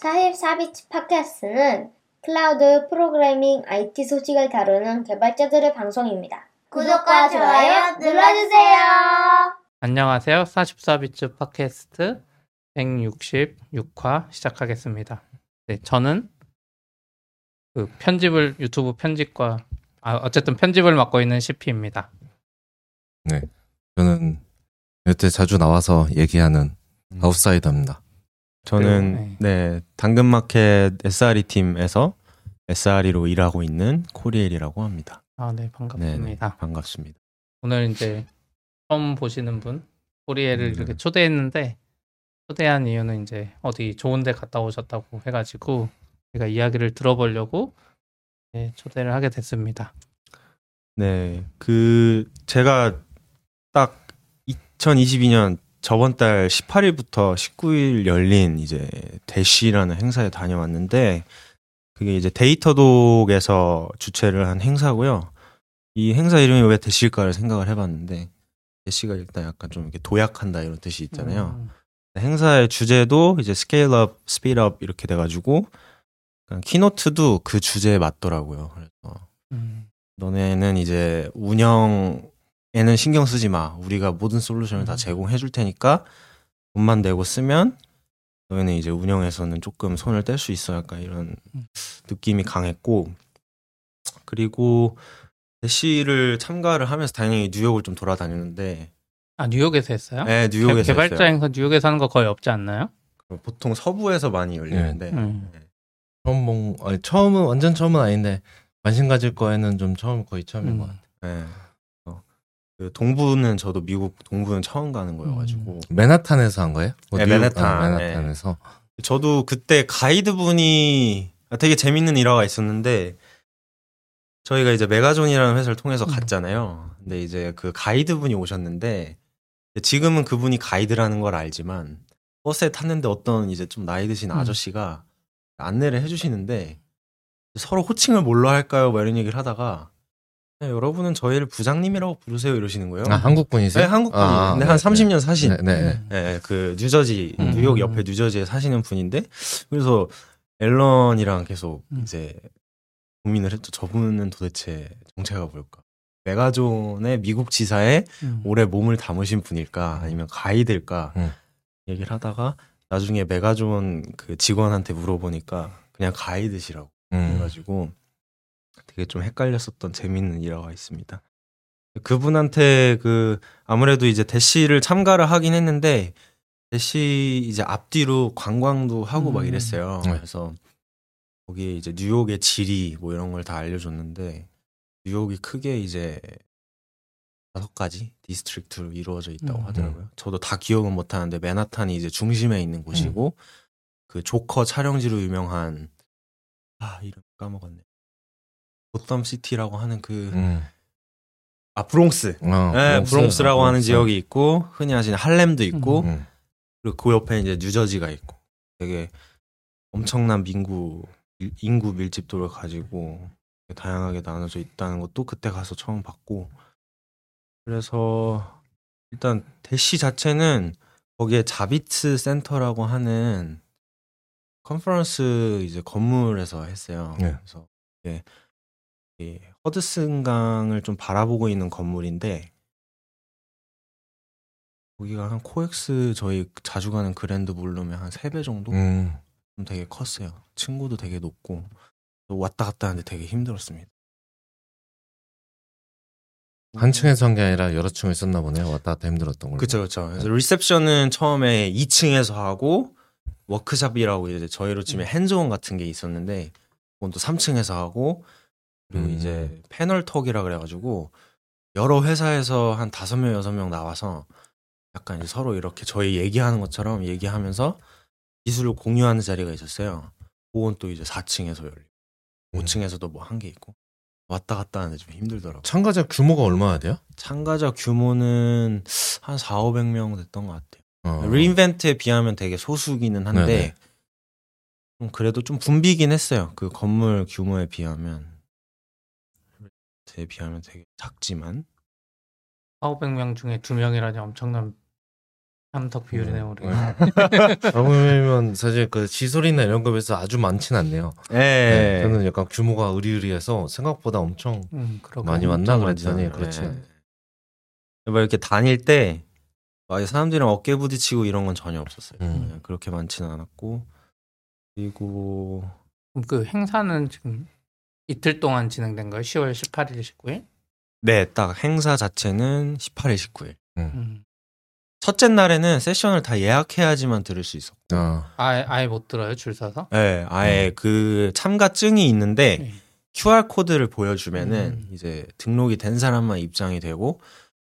44비치 팟캐스트는 클라우드 프로그래밍 IT 소식을 다루는 개발자들의 방송입니다. 구독과 좋아요 눌러주세요. 안녕하세요. 44비츠 팟캐스트 166화 시작하겠습니다. 네, 저는 그 편집을 유튜브 편집과 아, 어쨌든 편집을 맡고 있는 CP입니다. 네. 저는 이때 자주 나와서 얘기하는 음. 아웃사이더입니다. 저는 네 당근마켓 SRE 팀에서 SRE로 일하고 있는 코리엘이라고 합니다. 아, 네, 반갑습니다. 네네, 반갑습니다. 오늘 이제 처음 보시는 분 코리에를 음. 이렇게 초대했는데 초대한 이유는 이제 어디 좋은데 갔다 오셨다고 해가지고 제가 이야기를 들어보려고 네, 초대를 하게 됐습니다. 네, 그 제가 딱 2022년 저번 달 18일부터 19일 열린 이제 Dash라는 행사에 다녀왔는데 그게 이제 Datadog에서 주최를 한 행사고요. 이 행사 이름이 왜 Dash일까를 생각을 해봤는데 대시가 일단 약간 좀 이렇게 도약한다 이런 뜻이 있잖아요. 음, 행사의 주제도 이제 scale up, speed up 이렇게 돼가지고 키노트도 그 주제에 맞더라고요. 그래서 음, 너네는 이제 운영 에는 신경 쓰지 마. 우리가 모든 솔루션을 다 음. 제공해 줄 테니까 돈만 내고 쓰면 너희는 이제 운영에서는 조금 손을 뗄 수 있어. 약간 이런 음. 느낌이 강했고 그리고 대시를 참가를 하면서 당연히 뉴욕을 좀 돌아다녔는데 아 뉴욕에서 했어요? 네, 뉴욕에서 개, 발자 했어요. 행사 뉴욕에서 하는 거 거의 없지 않나요? 보통 서부에서 많이 열리는데 음. 처음 본, 아니, 처음은, 완전 처음은 아닌데, 관심 가질 거에는 좀 처음, 거의 처음인 음. 것 같아요. 네. 어, 그 동부는 저도 미국 동부는 처음 가는 거여가지고 맨하탄에서 한 거예요? 뭐 네, 뉴욕- 맨하탄, 아, 맨하탄에서. 저도 그때 가이드분이 되게 재밌는 일화가 있었는데 저희가 이제 메가존이라는 회사를 통해서 음. 갔잖아요. 근데 이제 그 가이드분이 오셨는데 지금은 그분이 가이드라는 걸 알지만 버스에 탔는데 어떤 이제 좀 나이 드신 음. 아저씨가 안내를 해주시는데 서로 호칭을 뭘로 할까요? 뭐 이런 얘기를 하다가 그냥 여러분은 저희를 부장님이라고 부르세요 이러시는 거예요. 아, 한국 분이세요? 네, 한국 분이. 아, 근데 네, 한 네. 30년 사신 네, 네. 음. 예, 그 뉴저지 음. 뉴욕 옆에 뉴저지에 사시는 분인데 그래서 앨런이랑 계속 음. 이제 고민을 했죠. 저분은 도대체 정체가 뭘까? 메가존의 미국 지사에 음. 오래 몸을 담으신 분일까 아니면 가이드일까 음. 얘기를 하다가 나중에 메가존 그 직원한테 물어보니까 그냥 가이드시라고 음. 해가지고 되게 좀 헷갈렸었던 재밌는 일화가 있습니다. 그분한테 그 아무래도 이제 Dash를 참가를 하긴 했는데 대시 이제 앞뒤로 관광도 하고 막 음. 이랬어요. 네. 그래서 거기에 이제 뉴욕의 지리 뭐 이런 걸 다 알려줬는데 뉴욕이 크게 이제 다섯 가지 district로 이루어져 있다고 음. 하더라고요. 저도 다 기억은 못 하는데 맨하탄이 이제 중심에 있는 곳이고 그 조커 촬영지로 유명한 아 이름 까먹었네. Gotham City라고 하는 그 음. 아 브롱스. 어, 네, 브롱스. 브롱스라고 아, 하는 브롱스. 지역이 있고 흔히 아시는 할렘도 있고 음. 그리고 그 옆에 이제 뉴저지가 있고 되게 엄청난 민구 일- 인구 밀집도를 가지고 다양하게 나눠져 있다는 것도 그때 가서 처음 봤고 그래서 일단 대시 자체는 거기에 자비츠 센터라고 하는 컨퍼런스 이제 건물에서 했어요. 네. 그래서 이게 이 허드슨강을 좀 바라보고 있는 건물인데 거기가 한 코엑스 저희 자주 가는 Grand Ballroom의 한 3배 정도? 음. 좀 되게 컸어요. 층고도 되게 높고 또 왔다 갔다 하는데 되게 힘들었습니다. 한 층에서 한 게 아니라 여러 층을 썼나 보네요. 왔다 갔다 힘들었던 걸. 그쵸 그쵸. 그래서 리셉션은 처음에 2층에서 하고 워크샵이라고 이제 저희로 치면 hands-on 같은 게 있었는데 그건 또 3층에서 하고 음. 이제 panel talk이라 그래가지고 여러 회사에서 한 다섯 명 여섯 명 나와서 약간 서로 이렇게 저희 얘기하는 것처럼 얘기하면서 기술을 공유하는 자리가 있었어요. 그건 또 이제 4층에서 열리고 음. 5층에서도 뭐 한 게 있고 왔다 갔다 하는데 좀 힘들더라고. 참가자 규모가 얼마나 돼요? 참가자 규모는 한 4, 500명 됐던 것 같아요. 어. 리인벤트에 비하면 되게 소수기는 한데 네네. 좀 그래도 좀 붐비긴 했어요. 그 건물 규모에 비하면 리인벤트에 비하면 되게 작지만 4, 500명 중에 2명이라니 엄청난 함덕 비율이네 음, 우리. 네. 방음이면 사실 그 시설이나 이런 거에 비해서 아주 많진 않네요. 예. 네. 저는 약간 규모가 의리의리해서 생각보다 엄청 음. 많이 왔나 그랬더니 많잖아요. 그렇지. 예. 막 이렇게 다닐 때, 막 사람들이랑 어깨 부딪히고 이런 건 전혀 없었어요. 음. 예, 그렇게 많지는 않았고. 그리고, 그 행사는 지금 이틀 동안 진행된 거예요? 10월 18일, 19일? 네, 딱 행사 자체는 18일, 19일. 음. 첫째 날에는 세션을 다 예약해야지만 들을 수 있었고. 아, 아예 아예 못 들어요 줄 서서? 네, 아예 그 참가증이 있는데 네. QR 코드를 보여주면은 음. 이제 등록이 된 사람만 입장이 되고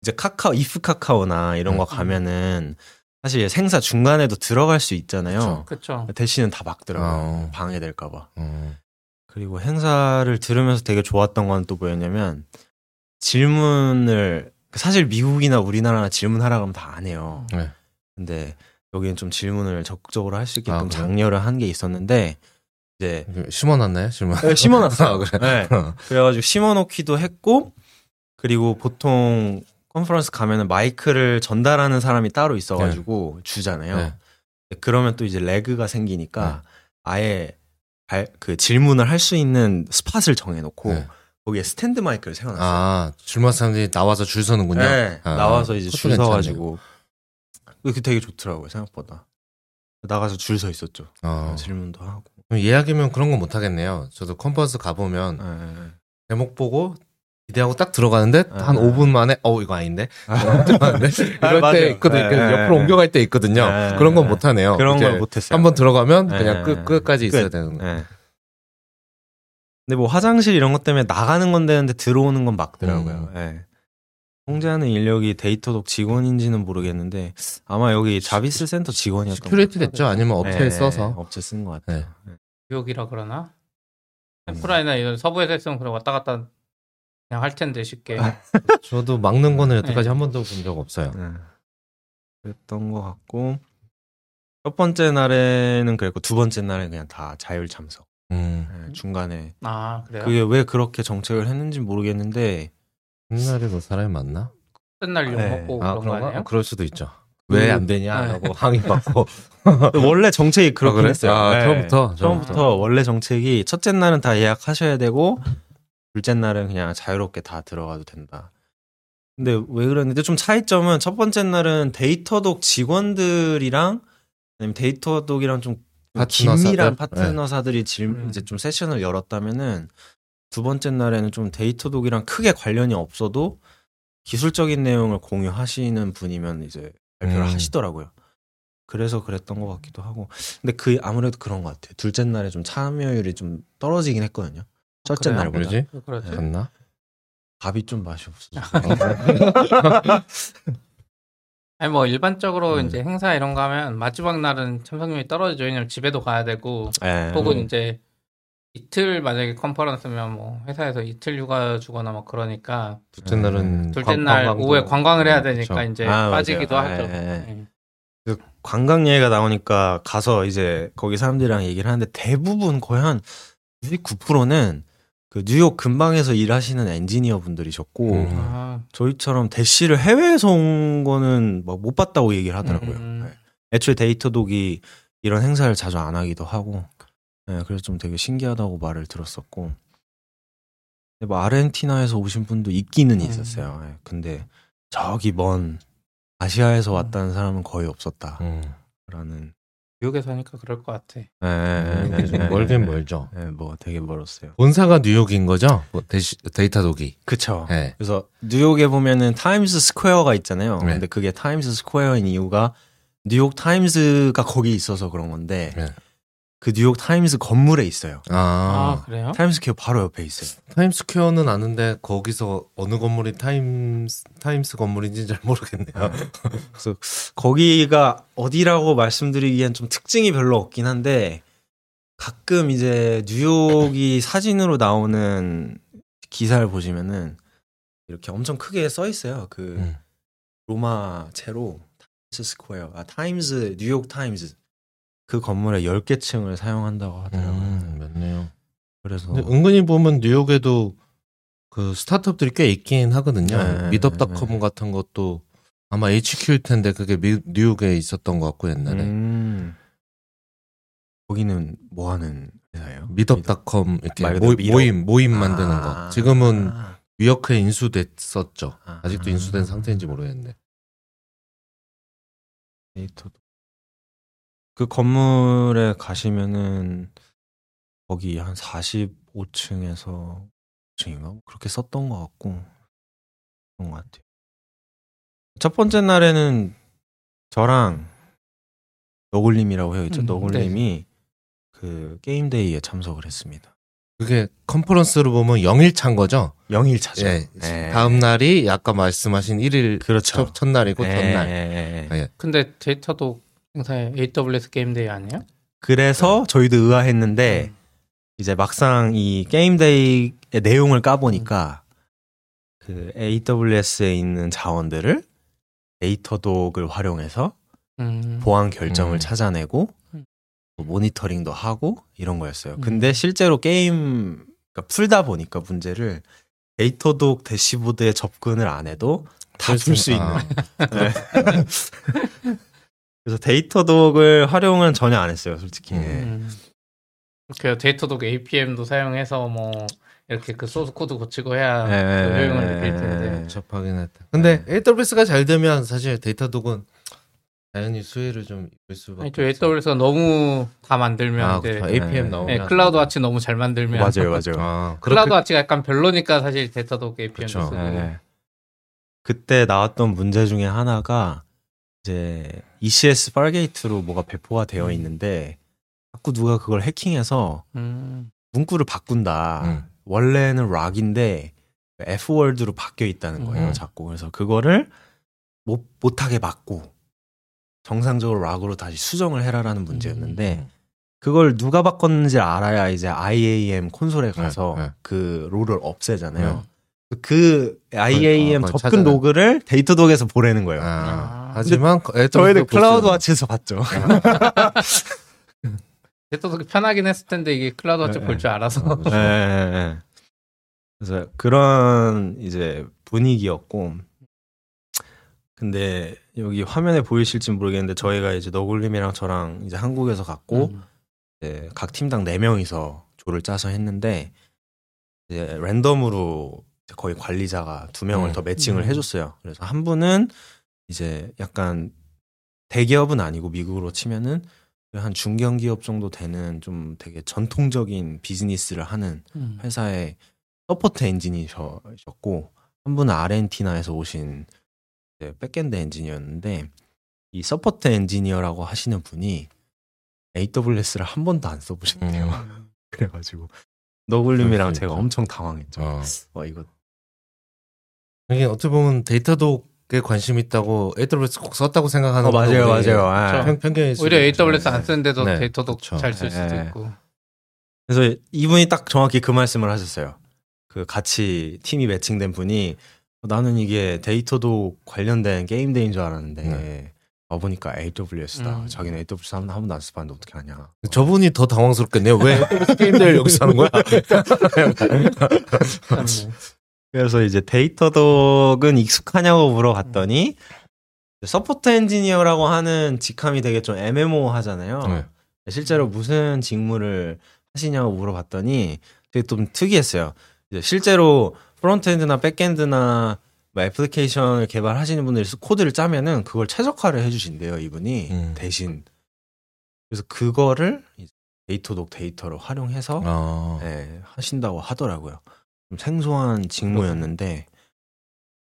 이제 카카오 이프 카카오나 이런 거 음. 가면은 사실 행사 중간에도 들어갈 수 있잖아요. 그렇죠. 대신은 다 막더라고요. 어. 방해될까봐. 음. 그리고 행사를 들으면서 되게 좋았던 건 또 뭐였냐면 질문을 사실 미국이나 우리나라나 질문하라 그러면 다 안 해요. 네. 근데 여기는 좀 질문을 적극적으로 할 수 있게끔 아? 장려를 한 게 있었는데 이제 심어놨나요, 질문? 네, 심어놨어요. 아, 그래. 네. 그래가지고 심어놓기도 했고 그리고 보통 컨퍼런스 가면은 마이크를 전달하는 사람이 따로 있어가지고 주잖아요. 네. 그러면 또 이제 lag가 생기니까 아예 발- 그 질문을 할 수 있는 spot을 정해놓고 네. 거기에 스탠드 마이크를 세워놨어요. 아, 줄만 사람들이 나와서 줄 서는군요. 네, 아, 나와서 이제 줄. 서가지고 그게 되게 좋더라고요 생각보다. 나가서 줄 서 있었죠. 어. 질문도 하고. 예약이면 그런 건못 하겠네요. 저도 컨퍼런스 가 보면 네. 제목 보고 기대하고 딱 들어가는데 아. 한 5분 만에 어 이거 아닌데 들어가는데 이럴 맞아요. 때 있거든요. 네, 옆으로 네, 옮겨갈 때 있거든요. 네, 그런 건 네. 못 하네요. 그런 걸 못했어요. 한번 들어가면 네, 그냥 끝 끝까지 있어야 끝. 되는 거. 네. 근데 뭐 화장실 이런 것 때문에 나가는 건 되는데 들어오는 건 막더라고요. 음. 예. 통제하는 인력이 Datadog 직원인지는 모르겠는데 아마 여기 Javits Center 직원이었던 security 됐죠? 아니면. 업체에 네, 써서. 업체 쓴 것 같아요. 네. 뉴욕이라 그러나? 음. 샌프란이나 이런 서부에서 했으면 그래 왔다 갔다 그냥 할 텐데 쉽게. 아, 저도 막는 거는 여태까지 네. 한 번도 본 적 없어요. 네. 그랬던 것 같고 첫 번째 날에는 그랬고 두 번째 날에 그냥 다 자율 참석. 음. 예, 중간에 아 그래요? 그게 왜 그렇게 정책을 했는지 모르겠는데 옛날에 그 사람이 맞나? 끝날 욕 네. 먹고 아 그런 거 그런가? 아니에요? 어, 그럴 수도 있죠. 왜안 네. 되냐라고 항의 받고. 원래 정책이 그렇긴 그래? 했어요. 아, 네. 처음부터? 처음부터 원래 정책이 첫째 날은 다 예약하셔야 되고 둘째 날은 그냥 자유롭게 다 들어가도 된다. 근데 왜 그랬는데 좀 차이점은 첫 번째 날은 Datadog 직원들이랑 아니면 Datadog이랑 좀 파트너사들? 긴밀한 네. 파트너사들이 질, 음. 이제 좀 세션을 열었다면은 두 번째 날에는 좀 Datadog이랑 크게 관련이 없어도 기술적인 내용을 공유하시는 분이면 이제 발표를 음. 하시더라고요. 그래서 그랬던 것 같기도 하고. 근데 그 아무래도 그런 것 같아요. 둘째 날에 좀 참여율이 좀 떨어지긴 했거든요. 첫째 그래요? 날보다. 그러지? 그렇지. 네. 갔나? 밥이 좀 맛이 없어서. 아니 뭐 일반적으로 음. 이제 행사 이런 거 하면 마지막 날은 참석률이 떨어지죠. 왜냐면 집에도 가야 되고 네. 혹은 이제 이틀 만약에 컨퍼런스면 뭐 회사에서 이틀 휴가 주거나 막 그러니까 둘째 날은 둘째 관- 날 관광도- 오후에 관광을 해야 그렇죠. 되니까 이제 아, 빠지기도 맞아요. 하죠. 예, 예. 예. 그 관광 얘기가 나오니까 가서 이제 거기 사람들이랑 얘기를 하는데 대부분 거의 한 99%는 그 뉴욕 근방에서 일하시는 엔지니어 분들이셨고 음. 아, 저희처럼 대시를 해외에서 온 거는 막 못 봤다고 얘기를 하더라고요. 음. 네. 애초에 데이터독이 이런 행사를 자주 안 하기도 하고 네, 그래서 좀 되게 신기하다고 말을 들었었고 뭐 아르헨티나에서 오신 분도 있기는 음. 있었어요. 네, 근데 저기 먼 아시아에서 왔다는 사람은 거의 없었다라는 음. 뉴욕에 사니까 그럴 것 같아. 네, 네, 네, 좀 네, 멀긴 네. 멀죠. 네, 뭐 되게 멀었어요. 본사가 뉴욕인 거죠? 뭐 Dash, Datadog이. 그쵸. 네. 그래서 뉴욕에 보면은 타임스 스퀘어가 있잖아요. 네. 근데 그게 타임스 스퀘어인 이유가 뉴욕 타임스가 거기 있어서 그런 건데 네. 그 뉴욕 타임스 건물에 있어요. 아, 아, 그래요? 타임스 스퀘어 바로 옆에 있어요. 타임스퀘어는 아는데 거기서 어느 건물이 타임스 타임스 건물인지 잘 모르겠네요. 그래서 거기가 어디라고 말씀드리기엔 좀 특징이 별로 없긴 한데 가끔 이제 뉴욕이 사진으로 나오는 기사를 보시면은 이렇게 엄청 크게 써 있어요. 그 음. 로마체로 타임스 스퀘어, 아 타임스 뉴욕 타임스 그 건물에 10개 층을 사용한다고 하더라고요. 음, 맞네요. 그래서 은근히 보면 뉴욕에도 그 스타트업들이 꽤 있긴 하거든요. 네, Meetup.com 네. 같은 것도 아마 HQ일 텐데 그게 미, 뉴욕에 있었던 것 같고 옛날에 음. 거기는 뭐 하는 회사예요? 미덥닷컴 이렇게 말 모. 모임 모임 만드는 아. 거. 지금은 아. 뉴욕에 인수됐었죠. 아. 아직도 인수된 상태인지 모르겠는데. 데이터도. 그 건물에 가시면은 거기 한 45층에서 5층인가 그렇게 썼던 것 같고 그런 것 같아요. 첫 번째 날에는 저랑 너굴님이라고 해요. 있죠. 음, 너굴님이 그 게임데이에 참석을 했습니다. 그게 컨퍼런스로 보면 0일차인 거죠? 0일차죠. 예. 네. 다음 날이 아까 말씀하신 1일 그렇죠. 첫, 첫날이고 예, 전날. 예. 예. 근데 데이터도 행사에 AWS 게임데이 아니에요? 그래서 저희도 의아했는데 음. 이제 막상 이 GameDay의 내용을 까보니까 그 AWS에 있는 자원들을 Datadog을 활용해서 음. 보안 결점을 음. 찾아내고 음. 뭐 모니터링도 하고 이런 거였어요. 음. 근데 실제로 게임 그러니까 풀다 보니까 문제를 Datadog 대시보드에 접근을 안 해도 다 풀 수 있는. 아, 네. 그래서 Datadog을 활용은 전혀 안 했어요, 솔직히. 음. 음. 그렇게 Datadog APM도 사용해서 뭐 이렇게 그 소스 코드 고치고 해야 예, 그 예, 효용을 예, 느낄 텐데. 예. 접하긴 했다. 근데 네. AWS가 잘 되면 사실 Datadog은 당연히 수혜를 좀 입을 수밖에 아니, 저 없어. AWS가 너무 다 만들면 아, 그렇죠. APM 네. 나오면 네, CloudWatch 너무 잘 만들면 맞아요, 맞아요. 아, 클라우드 그렇게 Watch가 약간 별로니까 사실 Datadog APM도 그쵸. 쓰고 예. 그때 나왔던 문제 중에 하나가 이제 ECS Fargate로 뭐가 배포가 되어 음. 있는데 자꾸 누가 그걸 해킹해서 음. 문구를 바꾼다. 음. 원래는 락인데 F 월드로 바뀌어 있다는 거예요, 음. 자꾸. 그래서 그거를 못 못하게 막고 정상적으로 rock으로 다시 수정을 해라라는 문제였는데 음. 그걸 누가 바꿨는지 알아야 이제 IAM 콘솔에 가서 네, 네. 그 role을 없애잖아요. 네. 그 IAM 그걸 접근 찾아내. 로그를 Datadog에서 보내는 거예요. 아, 아. 하지만 저희는 AWS CloudWatch에서 봤죠. Datadog이 편하긴 했을 텐데 이게 CloudWatch 네, 볼줄 알아서 그렇죠. 예, 예, 예. 그래서 그런 이제 분위기였고 근데 여기 화면에 보이실지 모르겠는데 저희가 이제 너굴님이랑 저랑 이제 한국에서 갔고 음. 이제 각 팀당 4 명이서 조를 짜서 했는데 이제 랜덤으로 거의 관리자가 두 명을 음. 더 매칭을 음. 해줬어요. 그래서 한 분은 이제 약간 대기업은 아니고 미국으로 치면은 한 중견기업 정도 되는 좀 되게 전통적인 비즈니스를 하는 음. 회사의 support 엔지니어셨고 한 분은 아르헨티나에서 오신 이제 backend 엔지니어였는데 이 support 엔지니어라고 하시는 분이 AWS를 한 번도 안 써보셨대요. 음. 그래가지고 너굴님이랑 제가. 엄청 당황했죠. 어. 와 이거 이게 어떻게 보면 Datadog에 관심 있다고 AWS 꼭 썼다고 생각하는 어, 맞아요, 맞아요. 아. 편, 편견이 오히려 AWS 안 쓰는데도 네, Datadog 그쵸. 잘쓸 수도 예. 있고 그래서 이분이 딱 정확히 그 말씀을 하셨어요. 그 같이 팀이 매칭된 분이 나는 이게 Datadog 관련된 GameDay인 줄 알았는데 네. 와보니까 AWS다. 음. 자기는 AWS 한 번도 안 써봤는데 어떻게 하냐. 저분이 더 당황스럽겠네요. 왜 AWS GameDay를 여기서 하는 거야? 그래서 이제 Datadog은 익숙하냐고 물어봤더니 support 엔지니어라고 하는 직함이 되게 좀 애매모호하잖아요. 네. 실제로 무슨 직무를 하시냐고 물어봤더니 되게 좀 특이했어요. 실제로 frontend나 backend나 뭐 애플리케이션을 개발하시는 분들이 코드를 짜면은 그걸 최적화를 해주신대요 이분이 음. 대신 그래서 그거를 Datadog 데이터로 활용해서 아, 네, 하신다고 하더라고요. 좀 생소한 직무였는데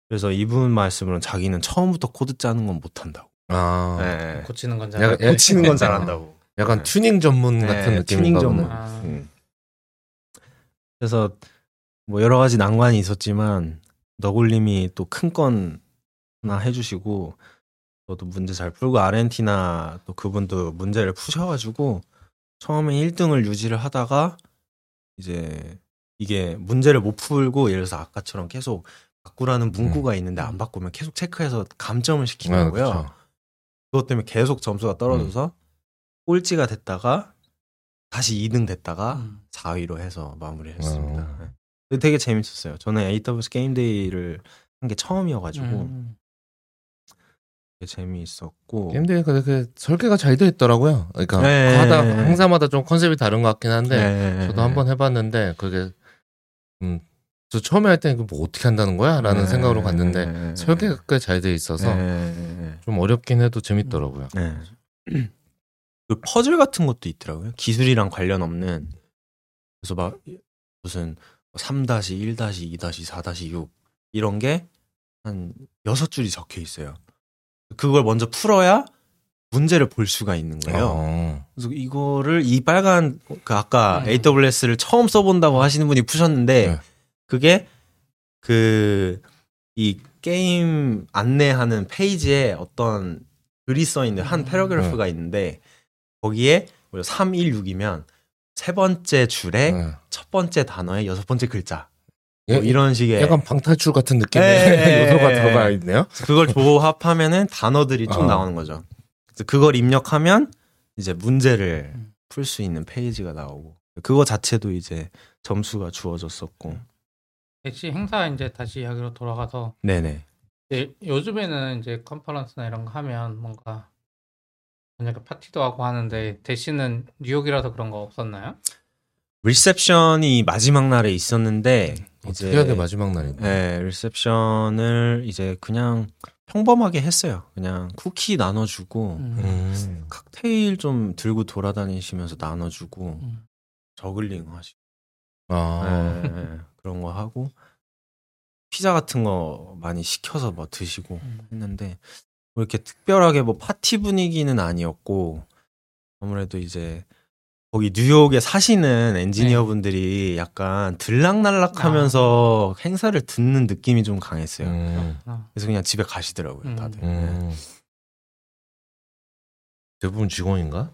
그래서 이분 말씀으로는 자기는 처음부터 코드 짜는 건 못한다고. 아, 네. 고치는 건 잘. 약간. 고치는 건 잘한다고. 약간 네. 튜닝 전문 네, 같은 느낌인가 튜닝 전문. 아, 음. 그래서 뭐 여러 가지 난관이 있었지만 너굴님이 또 큰 건 하나 해주시고 저도 문제 잘 풀고 아르헨티나 또 그분도 문제를 푸셔가지고 처음에 1등을 유지를 하다가 이제 이게 문제를 못 풀고 예를 들어서 아까처럼 계속 바꾸라는 문구가 있는데 안 바꾸면 계속 체크해서 감점을 아, 시키더라고요. 그쵸. 그것 때문에 계속 점수가 떨어져서 꼴찌가 됐다가 다시 2등 됐다가 음. 4위로 해서 마무리를 했습니다. 어. 네. 되게 재밌었어요. 저는 AWS 게임데이를 한 게 처음이어가지고 음. 재미있었고 게임들이 그, 그 설계가 잘돼 있더라고요. 그러니까 네. 하다 행사마다 좀 컨셉이 다른 것 같긴 한데 네. 저도 한번 해봤는데 그게 음, 저 처음에 할 때는 뭐 어떻게 한다는 거야?라는 네. 생각으로 갔는데 네. 설계가 꽤잘 돼 있어서 네. 좀 어렵긴 해도 재밌더라고요. 네. 그 퍼즐 같은 것도 있더라고요. 기술이랑 관련 없는. 그래서 막 무슨 3-1-2-2-4-6 이런 게 한 여섯 줄이 적혀 있어요. 그걸 먼저 풀어야 문제를 볼 수가 있는 거예요. 어. 그래서 이거를 이 빨간 그 아까 음. AWS를 처음 써본다고 하시는 분이 푸셨는데 네. 그게 그 이 게임 안내하는 페이지에 어떤 글이 써 있는 한 음. paragraph가 있는데 거기에 3, 1, 6이면 세 번째 줄에 네. 첫 번째 단어의 여섯 번째 글자 예, 뭐 이런 식의 약간 방탈출 같은 느낌의 예, 예, 요소가 예. 들어가 있네요. 그걸 조합하면은 단어들이 쭉 어. 나오는 거죠. 그래서 그걸 입력하면 이제 문제를 음. 풀수 있는 페이지가 나오고 그거 자체도 이제 점수가 주어졌었고 대시 행사 이제 다시 이야기로 돌아가서 네네 이제 요즘에는 이제 컨퍼런스나 이런 거 하면 뭔가 저녁에 파티도 하고 하는데 Dash는 뉴욕이라서 그런 거 없었나요? 리셉션이 마지막 날에 있었는데 이제 특이하게 마지막 날인데. 네, 리셉션을 이제 그냥 평범하게 했어요. 그냥 쿠키 나눠주고 음. 음. 칵테일 좀 들고 돌아다니시면서 나눠주고 음. 저글링 하시고 아. 네, 그런 거 하고 피자 같은 거 많이 시켜서 뭐 드시고 음. 했는데 뭐 이렇게 특별하게 뭐 파티 분위기는 아니었고 아무래도 이제 거기 뉴욕에 사시는 엔지니어 분들이 약간 들락날락하면서 행사를 듣는 느낌이 좀 강했어요. 음. 아, 그래서 그냥 집에 가시더라고요, 음. 다들. 음. 대부분 직원인가?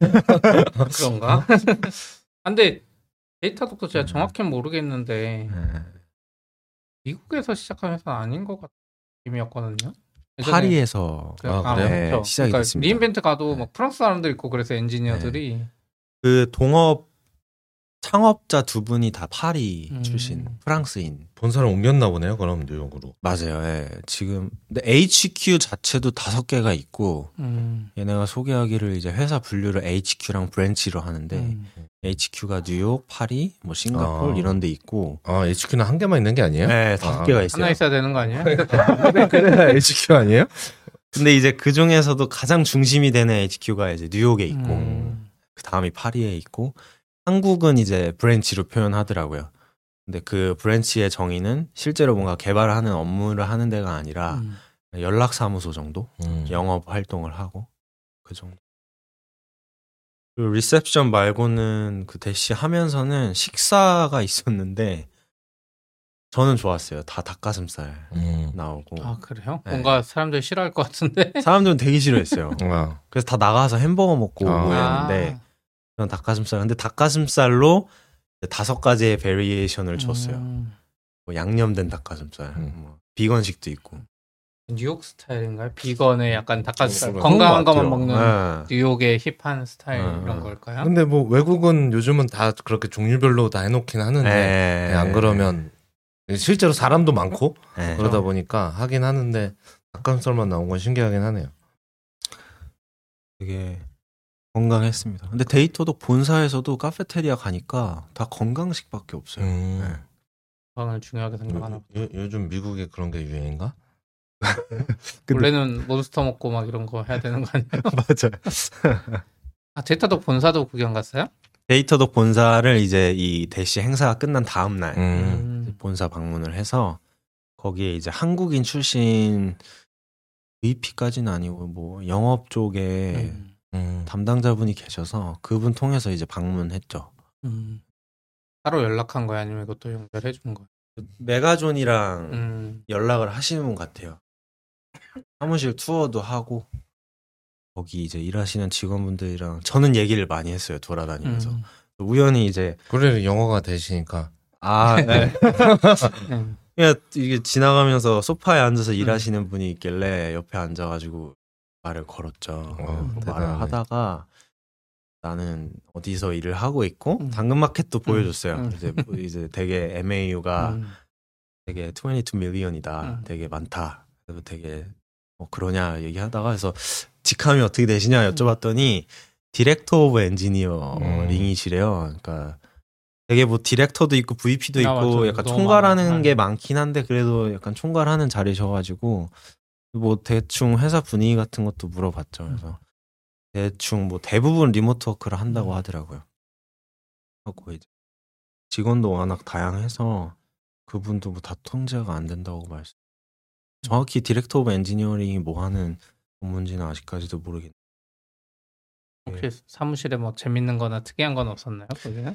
그런가? 아, 근데 Datadog도 제가 음. 정확히 모르겠는데 네. 미국에서 시작한 회사는 아닌 것 같은 느낌이었거든요. 파리에서 그- 아, 그래요? 네, 그렇죠. 시작이 그러니까 됐습니다. re:Invent 가도 막 프랑스 사람들 있고 그래서 엔지니어들이 그 동업 창업자 두 분이 다 파리 음. 출신 프랑스인 본사를 옮겼나 보네요. 그럼 뉴욕으로. 맞아요. 예. 지금 근데 HQ 자체도 다섯 개가 있고 음, 얘네가 소개하기를 이제 회사 분류를 HQ랑 branch로 하는데 음. HQ가 뉴욕, 파리, 뭐 싱가포르 아. 이런 데 있고 아 HQ는 한 개만 있는 게 아니에요? 네, 다섯 아. 개가 있어요. 하나 있어야 되는 거 아니에요? 그래 HQ 아니에요? 근데 이제 그 중에서도 가장 중심이 되는 HQ가 이제 뉴욕에 있고 음. 그 다음이 파리에 있고 한국은 이제 branch로 표현하더라고요. 근데 그 branch의 정의는 실제로 뭔가 개발하는 업무를 하는 데가 아니라 음. 연락사무소 정도 음. 영업 활동을 하고 그 정도. 그리고 리셉션 말고는 그 대시 하면서는 식사가 있었는데 저는 좋았어요. 다 닭가슴살 음. 나오고 아 그래요? 네. 뭔가 사람들이 싫어할 것 같은데. 사람들은 되게 싫어했어요. 아. 그래서 다 나가서 햄버거 먹고 아. 오고 했는데 그런 닭가슴살. 근데 닭가슴살로 다섯 가지의 variation을 줬어요. 음. 뭐 양념된 닭가슴살, 음. 뭐 비건식도 있고. 뉴욕 스타일인가요? 비건의 약간 닭가슴살 건강한 것만 것 먹는. 네. 뉴욕의 힙한 스타일 음. 이런 걸까요? 근데 뭐 외국은 요즘은 다 그렇게 종류별로 다 해놓긴 하는데 네. 안 그러면 실제로 사람도 많고 네. 그러다 보니까 하긴 하는데 닭가슴살만 나온 건 신기하긴 하네요. 되게 건강했습니다. 근데 데이터도 본사에서도 카페테리아 가니까 다 건강식밖에 없어요. 음. 네. 건강을 중요하게 생각하나 봐. 요, 요즘 미국에 그런 게 유행인가? 근데- 원래는 몬스터 먹고 막 이런 거 해야 되는 거 아니에요? 맞아요. 아 Datadog 본사도 구경 갔어요? Datadog 본사를 이제 이 대시 행사가 끝난 다음 날 음. 음. 본사 방문을 해서 거기에 이제 한국인 출신 VP까지는 아니고 뭐 영업 쪽에 음. 음. 담당자분이 계셔서 그분 통해서 이제 방문했죠. 음. 따로 연락한 거야 아니면 이것도 연결해 준 거야? 메가존이랑 음. 연락을 하시는 분 같아요. 사무실 투어도 하고 거기 이제 일하시는 직원분들이랑 저는 얘기를 많이 했어요 돌아다니면서 음. 우연히 이제 그래 영어가 되시니까 아 네. 음. 그냥 이게 지나가면서 소파에 앉아서 일하시는 분이 있길래 옆에 앉아가지고 말을 걸었죠. 어, 그 대단하네. 말을 하다가 나는 어디서 일을 하고 있고 음. 당근마켓도 보여줬어요. 음. 이제 뭐 이제 되게 MAU가 음. 되게 22 million이다. 음. 되게 많다. 그래서 되게 뭐 그러냐 얘기하다가 그래서 직함이 어떻게 되시냐 여쭤봤더니 director of engineering이시래요. 그러니까 되게 뭐 director도 있고 VP도 있고 아. 약간 총괄하는 많아요. 게 많긴 한데 그래도 약간 총괄하는 자리셔가지고 뭐 대충 회사 분위기 같은 것도 물어봤죠. 그래서 대충 뭐 대부분 remote work를 한다고 음. 하더라고요. 하고 이제 직원도 워낙 다양해서 그분도 뭐 다 통제가 안 된다고 말씀. 정확히 director of engineering이 뭐 하는 업무인지는 아직까지도 모르겠는데 혹시 사무실에 뭐 재밌는 거나 특이한 건 없었나요? 거기는?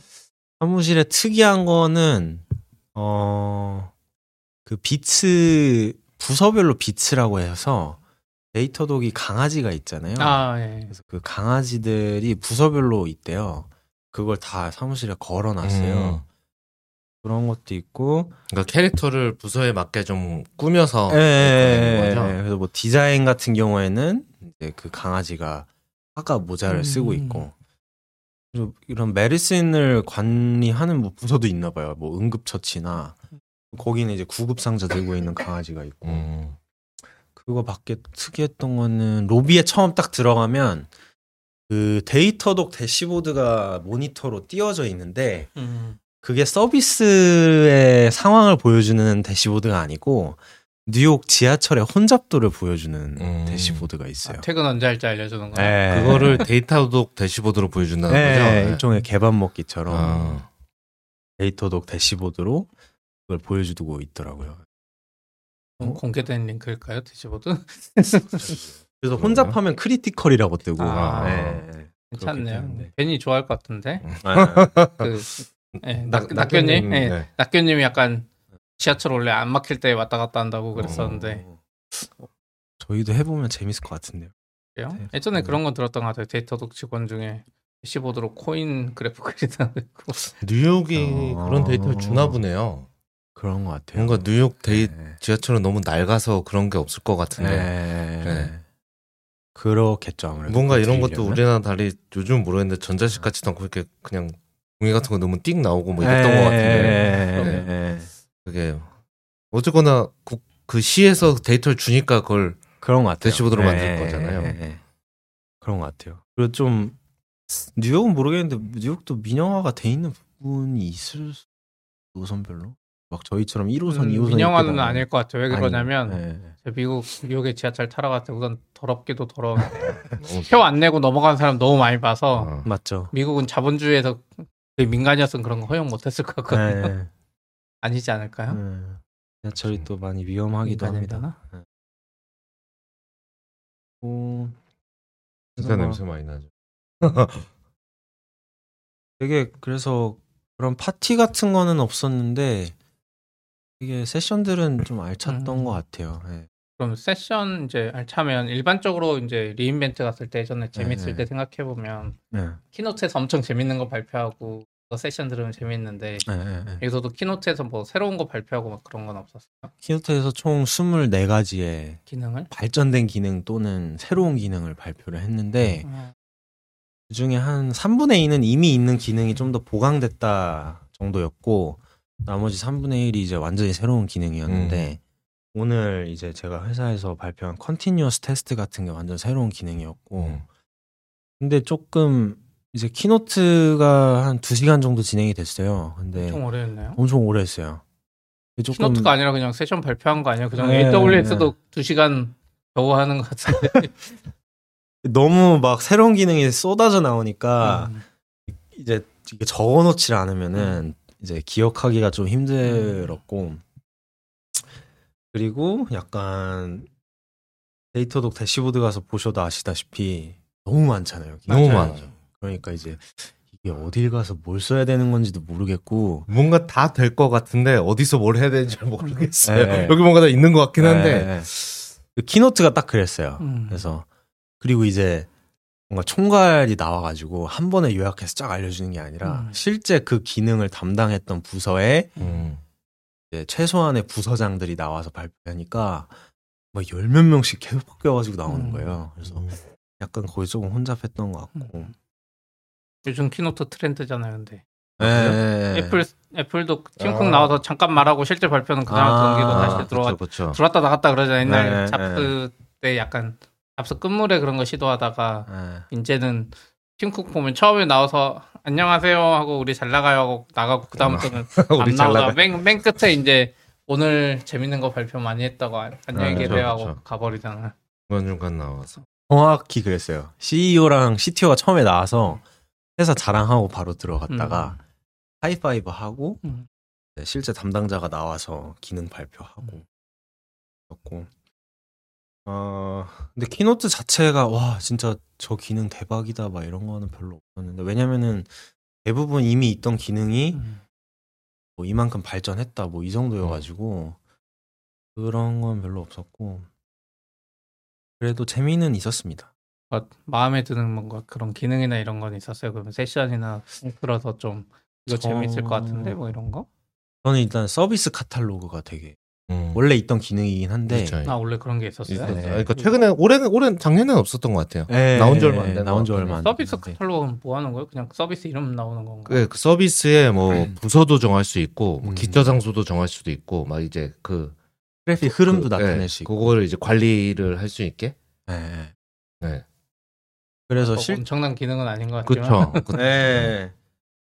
사무실에 특이한 거는 어 그 Bits 부서별로 Bits라고 해서 Datadog이 강아지가 있잖아요. 아, 예. 그래서 그 강아지들이 부서별로 있대요. 그걸 다 사무실에 걸어놨어요. 음. 그런 것도 있고, 그러니까 캐릭터를 부서에 맞게 좀 꾸며서 예, 예, 예, 거죠? 예. 그래서 뭐 디자인 같은 경우에는 이제 그 강아지가 화가 모자를 쓰고 음. 있고, 그리고 이런 medicine을 관리하는 뭐 부서도 있나 봐요. 뭐 응급처치나 거기는 이제 구급 상자 들고 있는 강아지가 있고, 음. 그거 밖에 특이했던 거는 로비에 처음 딱 들어가면 그 Datadog 대시보드가 모니터로 띄워져 있는데 음. 그게 서비스의 상황을 보여주는 대시보드가 아니고 뉴욕 지하철의 혼잡도를 보여주는 음. 대시보드가 있어요. 아, 퇴근 언제 할지 알려주는 거. 네. 그거를 Datadog 대시보드로 보여준다는 네, 거죠. 네. 일종의 개밥 먹기처럼 아. Datadog 대시보드로 그걸 보여주고 있더라고요. 어, 공개된 링크일까요? 대시보드? 그래서 혼잡하면 critical이라고 뜨고 아. 네. 괜찮네요. 괜히 좋아할 것 같은데. 음. 그 예, 낙- 낙, 낙교님, 예, 네. 낙교님이 약간 지하철 원래 안 막힐 때 왔다 갔다 한다고 그랬었는데 어, 저희도 해보면 재밌을 것 같은데요. 그래요? 네. 예전에 그런 건 들었던 것 같아요. Datadog 직원 중에 대시보드로 코인 그래프 그리는 거 있고. 뉴욕이 어. 그런 데이터를 주나 보네요. 그런 것 같아요. 뭔가 뉴욕 데이 네. 지하철은 너무 낡아서 그런 게 없을 것 같은데 네. 네. 그렇겠죠 아무래도. 뭔가 이런 것도. 우리나라 달리 요즘 모르겠는데 전자식 같지도 않고 이렇게 그냥 종이 같은 거 너무 띡 나오고 뭐 이랬던 것 같은데 네. 네. 그게 어쨌거나 국- 그 시에서 데이터를 주니까 그걸 그런 것 같아요. 대시보드로 만들 네. 거잖아요. 네. 그런 것 같아요. 그리고 좀 뉴욕은 모르겠는데 뉴욕도 민영화가 돼 있는 부분이 있을 수 노선별로 막 저희처럼 1호선, 음, 2호선 민영화는 아닐 것 같아요. 왜 그러냐면 네. 저 미국 뉴욕에 지하철 타러 갔을 때 우선 더럽기도 더러운 표 안 내고 넘어가는 사람 너무 많이 봐서 어. 아, 맞죠. 미국은 자본주의에서 민간이었으면 그런 거 허용 못했을 것 같거든요. 네. 아니지 않을까요? 네. 지하철이 또 많이 위험하기도 합니다. 민간이려나? 어, 진짜 막 냄새 많이 나죠. 되게 그래서 그런 파티 같은 거는 없었는데 되게 session들은 좀 알찼던 음. 것 같아요. 네. 그럼 세션 이제 알차면 일반적으로 이제 re:Invent 갔을 때 예전에 재밌을 네. 때 생각해 보면 네. keynote에서 엄청 재밌는 거 발표하고 또 세션 들으면 재밌는데 네, 네, 네. 여기서도 keynote에서 뭐 새로운 거 발표하고 막 그런 건 없었어요? keynote에서 총 24가지의 기능을? 발전된 기능 또는 새로운 기능을 발표를 했는데 어, 그 중에 한 3분의 2는 이미 있는 기능이 좀 더 보강됐다 정도였고 나머지 3분의 1이 이제 완전히 새로운 기능이었는데 오늘 이제 제가 회사에서 발표한 continuous test 같은 게 완전 새로운 기능이었고 음. 근데 조금 이제 keynote가 한 2시간 정도 진행이 됐어요. 근데 엄청 오래 했나요? 엄청 오래 했어요. 조금 keynote가 아니라 그냥 세션 발표한 거 아니에요? 그냥 네, AWS도 2시간 겨우 하는 것 같은데. 너무 막 새로운 기능이 쏟아져 나오니까 음. 이제 적어놓지 않으면은 이제 기억하기가 좀 힘들었고 그리고 약간 Datadog 대시보드 가서 보셔도 아시다시피 너무 많잖아요. 너무. 많죠. 그러니까 이제 이게 어딜 가서 뭘 써야 되는 건지도 모르겠고 뭔가 다 될 것 같은데 어디서 뭘 해야 되는지 모르겠어요. 네. 여기 뭔가 다 있는 것 같긴 한데 네. 그 keynote가 딱 그랬어요. 음. 그래서 그리고 이제 뭔가 총괄이 나와가지고 한 번에 요약해서 쫙 알려주는 게 아니라 음. 실제 그 기능을 담당했던 부서에 음. 이제 최소한의 부서장들이 나와서 발표하니까 막 열몇 명씩 계속 바뀌어가지고 나오는 음. 거예요. 그래서 약간 거기 조금 혼잡했던 것 같고. 요즘 keynote 트렌드잖아요, 근데. 네. Apple Apple도 팀쿡 아. 나와서 잠깐 말하고 실제 발표는 그 사람 아, 넘기고 다시 들어와 그렇죠. 들어왔다 나갔다 그러잖아요. 옛날 네, 잡스 그때 약간 앞서 끝물에 그런 거 시도하다가 아, 이제는 팀쿡 보면 처음에 나와서 안녕하세요 하고 우리 잘 나가요 하고 나가고 그 다음부터는 안 나가. 맨, 맨 끝에 이제 오늘 재밌는 거 발표 많이 했다고 안- 안녕히 아, 계세요 하고. 가버리잖아. 중간 중간 나와서. 정확히 그랬어요. CEO랑 CTO가 처음에 나와서 회사 자랑하고 바로 들어갔다가 하이파이브 하고 음. 네, 실제 담당자가 나와서 기능 발표하고 그랬고 어 근데 keynote 자체가 와 진짜 저 기능 대박이다 막 이런 거는 별로 없었는데 왜냐면은 대부분 이미 있던 기능이 음. 뭐 이만큼 발전했다 뭐 이 정도여가지고 그런 건 별로 없었고 그래도 재미는 있었습니다. 뭐 마음에 드는 뭔가 그런 기능이나 이런 건 있었어요. 그러면 세션이나 들어서 좀 이거 저- 재밌을 것 같은데 뭐 이런 거? 저는 일단 서비스 카탈로그가 되게 음. 원래 있던 기능이긴 한데 그렇죠. 아 원래 그런 게 있었어요. 네. 그러니까 최근에 올해는 올해 작년에는 없었던 것 같아요. 예, 나온 지 얼마 안 예, 된 나온 것 지. 얼마 안 서비스 됐는데. 카탈로그는 뭐 하는 거예요? 그냥 서비스 이름 나오는 건가? 그, 그 서비스에 뭐 부서도 정할 수 있고 뭐 음. git 저장소도 정할 수도 있고 막 이제 그 트래픽 흐름도 그, 나타낼 예, 수 있고. 그거를 이제 관리를 할 수 있게. 예, 예. 네. 그래서 뭐 사실 엄청난 기능은 아닌 것 같지만 그렇죠. 예.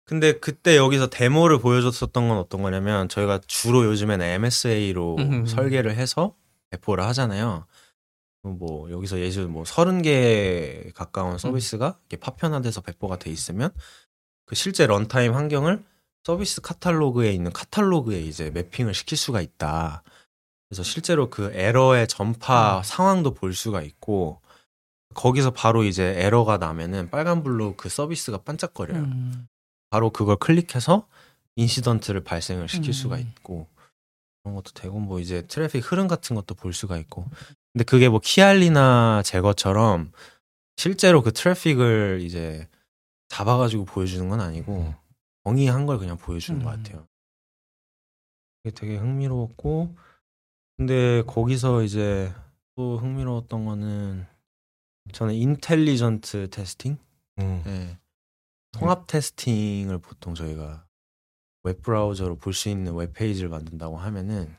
근데 그때 여기서 데모를 보여줬었던 건 어떤 거냐면 저희가 주로 요즘에는 MSA로 음. 설계를 해서 배포를 하잖아요. 뭐 여기서 들어 뭐 30개 가까운 서비스가 이렇게 파편화돼서 배포가 돼 있으면 그 실제 런타임 환경을 서비스 카탈로그에 있는 카탈로그에 이제 매핑을 시킬 수가 있다. 그래서 실제로 그 에러의 전파 음. 상황도 볼 수가 있고 거기서 바로 이제 에러가 나면은 빨간불로 그 서비스가 반짝거려요. 음. 바로 그걸 클릭해서 incident를 발생을 시킬 음. 수가 있고 그런 것도 되고 뭐 이제 트래픽 흐름 같은 것도 볼 수가 있고 근데 그게 뭐 Kiali나 Jaeger처럼 실제로 그 트래픽을 이제 잡아가지고 보여주는 건 아니고 정의한 걸 그냥 보여주는 것 음. 같아요. 그게 되게 흥미로웠고 근데 거기서 이제 또 흥미로웠던 거는 저는 intelligent testing 음. 네. 통합 testing을 보통 저희가 웹 브라우저로 볼 수 있는 웹 페이지를 만든다고 하면은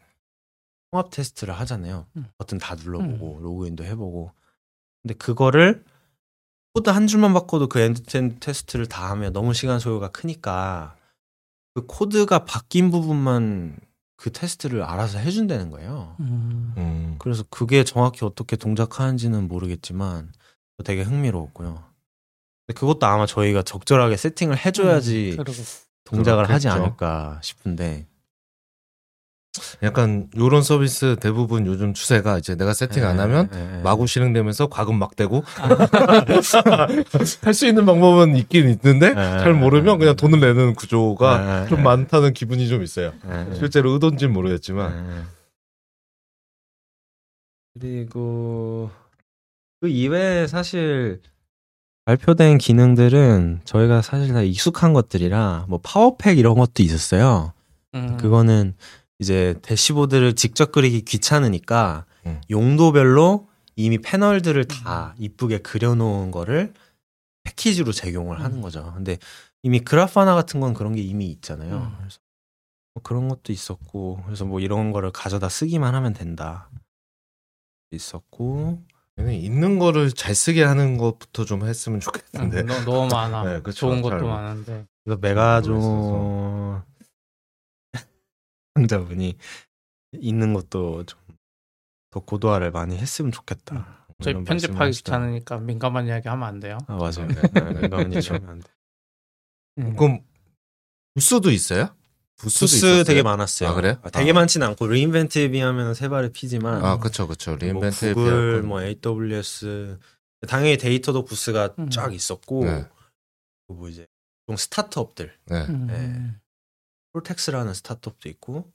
통합 테스트를 하잖아요. 음. 버튼 다 눌러보고 로그인도 해보고. 근데 그거를 코드 한 줄만 바꿔도 그 end-to-end 테스트를 다 하면 너무 시간 소요가 크니까 그 코드가 바뀐 부분만 그 테스트를 알아서 해준다는 거예요. 음. 음. 그래서 그게 정확히 어떻게 동작하는지는 모르겠지만 되게 흥미로웠고요. 근데 그것도 아마 저희가 적절하게 세팅을 해줘야지 음. 동작을 하지 그렇겠죠. 않을까 싶은데. 약간 요런 서비스 대부분 요즘 추세가 이제 내가 세팅 안 하면 예, 예. 마구 실행되면서 과금 막 되고 할수 있는 방법은 있긴 있는데 예, 잘 모르면 그냥 돈을 내는 구조가 예, 좀 예. 많다는 기분이 좀 있어요. 예, 예. 실제로 의도인지는 모르겠지만 예. 그리고 그 이외에 사실 발표된 기능들은 저희가 사실 다 익숙한 것들이라 뭐 파워팩 이런 것도 있었어요. 음. 그거는 이제 대시보드를 직접 그리기 귀찮으니까 음. 용도별로 이미 패널들을 다 이쁘게 그려놓은 거를 패키지로 제공을 하는 음. 거죠. 근데 이미 그라파나 같은 건 그런 게 이미 있잖아요. 음. 그래서 뭐 그런 것도 있었고, 그래서 뭐 이런 거를 가져다 쓰기만 하면 된다. 있었고, 있는 거를 잘 쓰게 하는 것부터 좀 했으면 음, 좋겠는데 너, 너무 많아. 네, 그쵸. 좋은 잘 것도 많은데. 그래서 메가존 상자분이 있는 것도 좀 더 고도화를 많이 했으면 좋겠다. 저희 이런 편집하기 말씀을 하시더라고요. 귀찮으니까 민감한 이야기 하면 안 돼요. 아 맞아요. 네, 네, 민감한 네. 얘기 하면 안 돼. 음. 그럼 부스도 있어요? 부스도 부스 있었어요? 되게 많았어요. 아, 그래요? 되게 아. 많진 않고 re:Invent에 비하면 새 발의 피지만 아 그쵸 뭐 re:Invent에 구글, 비하고 뭐 AWS 당연히 Datadog 부스가 음. 쫙 있었고 네. 뭐 이제 좀 스타트업들 네. 음. 네. Cortex라는 스타트업도 있고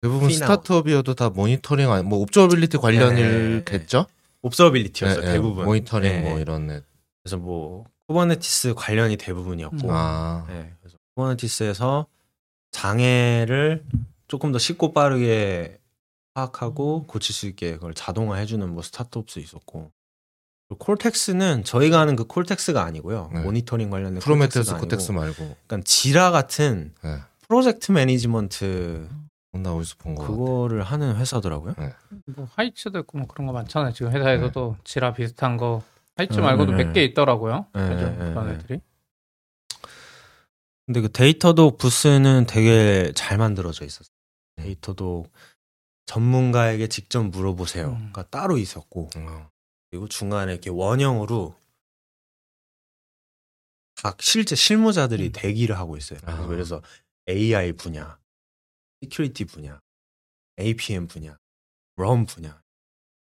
대부분 프리나우. 스타트업이어도 다 모니터링 아니 뭐 observability 관련일겠죠? observability였어요 네, 네, 대부분. 모니터링 네. 뭐 이런 애. 그래서 뭐 Kubernetes 관련이 대부분이었고 음. 아 네, 그래서 Kubernetes에서 장애를 조금 더 쉽고 빠르게 파악하고 고칠 수 있게 그걸 자동화 해주는 뭐 스타트업도 있었고 그리고 Cortex는 저희가 아는 그 Cortex가 아니고요 네. 모니터링 관련된 Cortex 아니고 말고 약간 Jira 같은 네. project management 나 어디서 본 거. 그거를 하는 회사더라고요. 뭐 하이츠도 있고 뭐 그런 거 많잖아요. 지금 회사에서도 Jira 비슷한 거 하이츠 네, 말고도 네, 몇개 있더라고요. 네, 그죠? 네, 그런 네. 애들이. 근데 그 Datadog 부스는 되게 잘 만들어져 있었어요. Datadog 전문가에게 직접 물어보세요가 음. 따로 있었고 어. 그리고 중간에 이렇게 원형으로 각 실제 실무자들이 음. 대기를 하고 있어요. 아. 그래서 AI 분야, security 분야, APM 분야, 럼 분야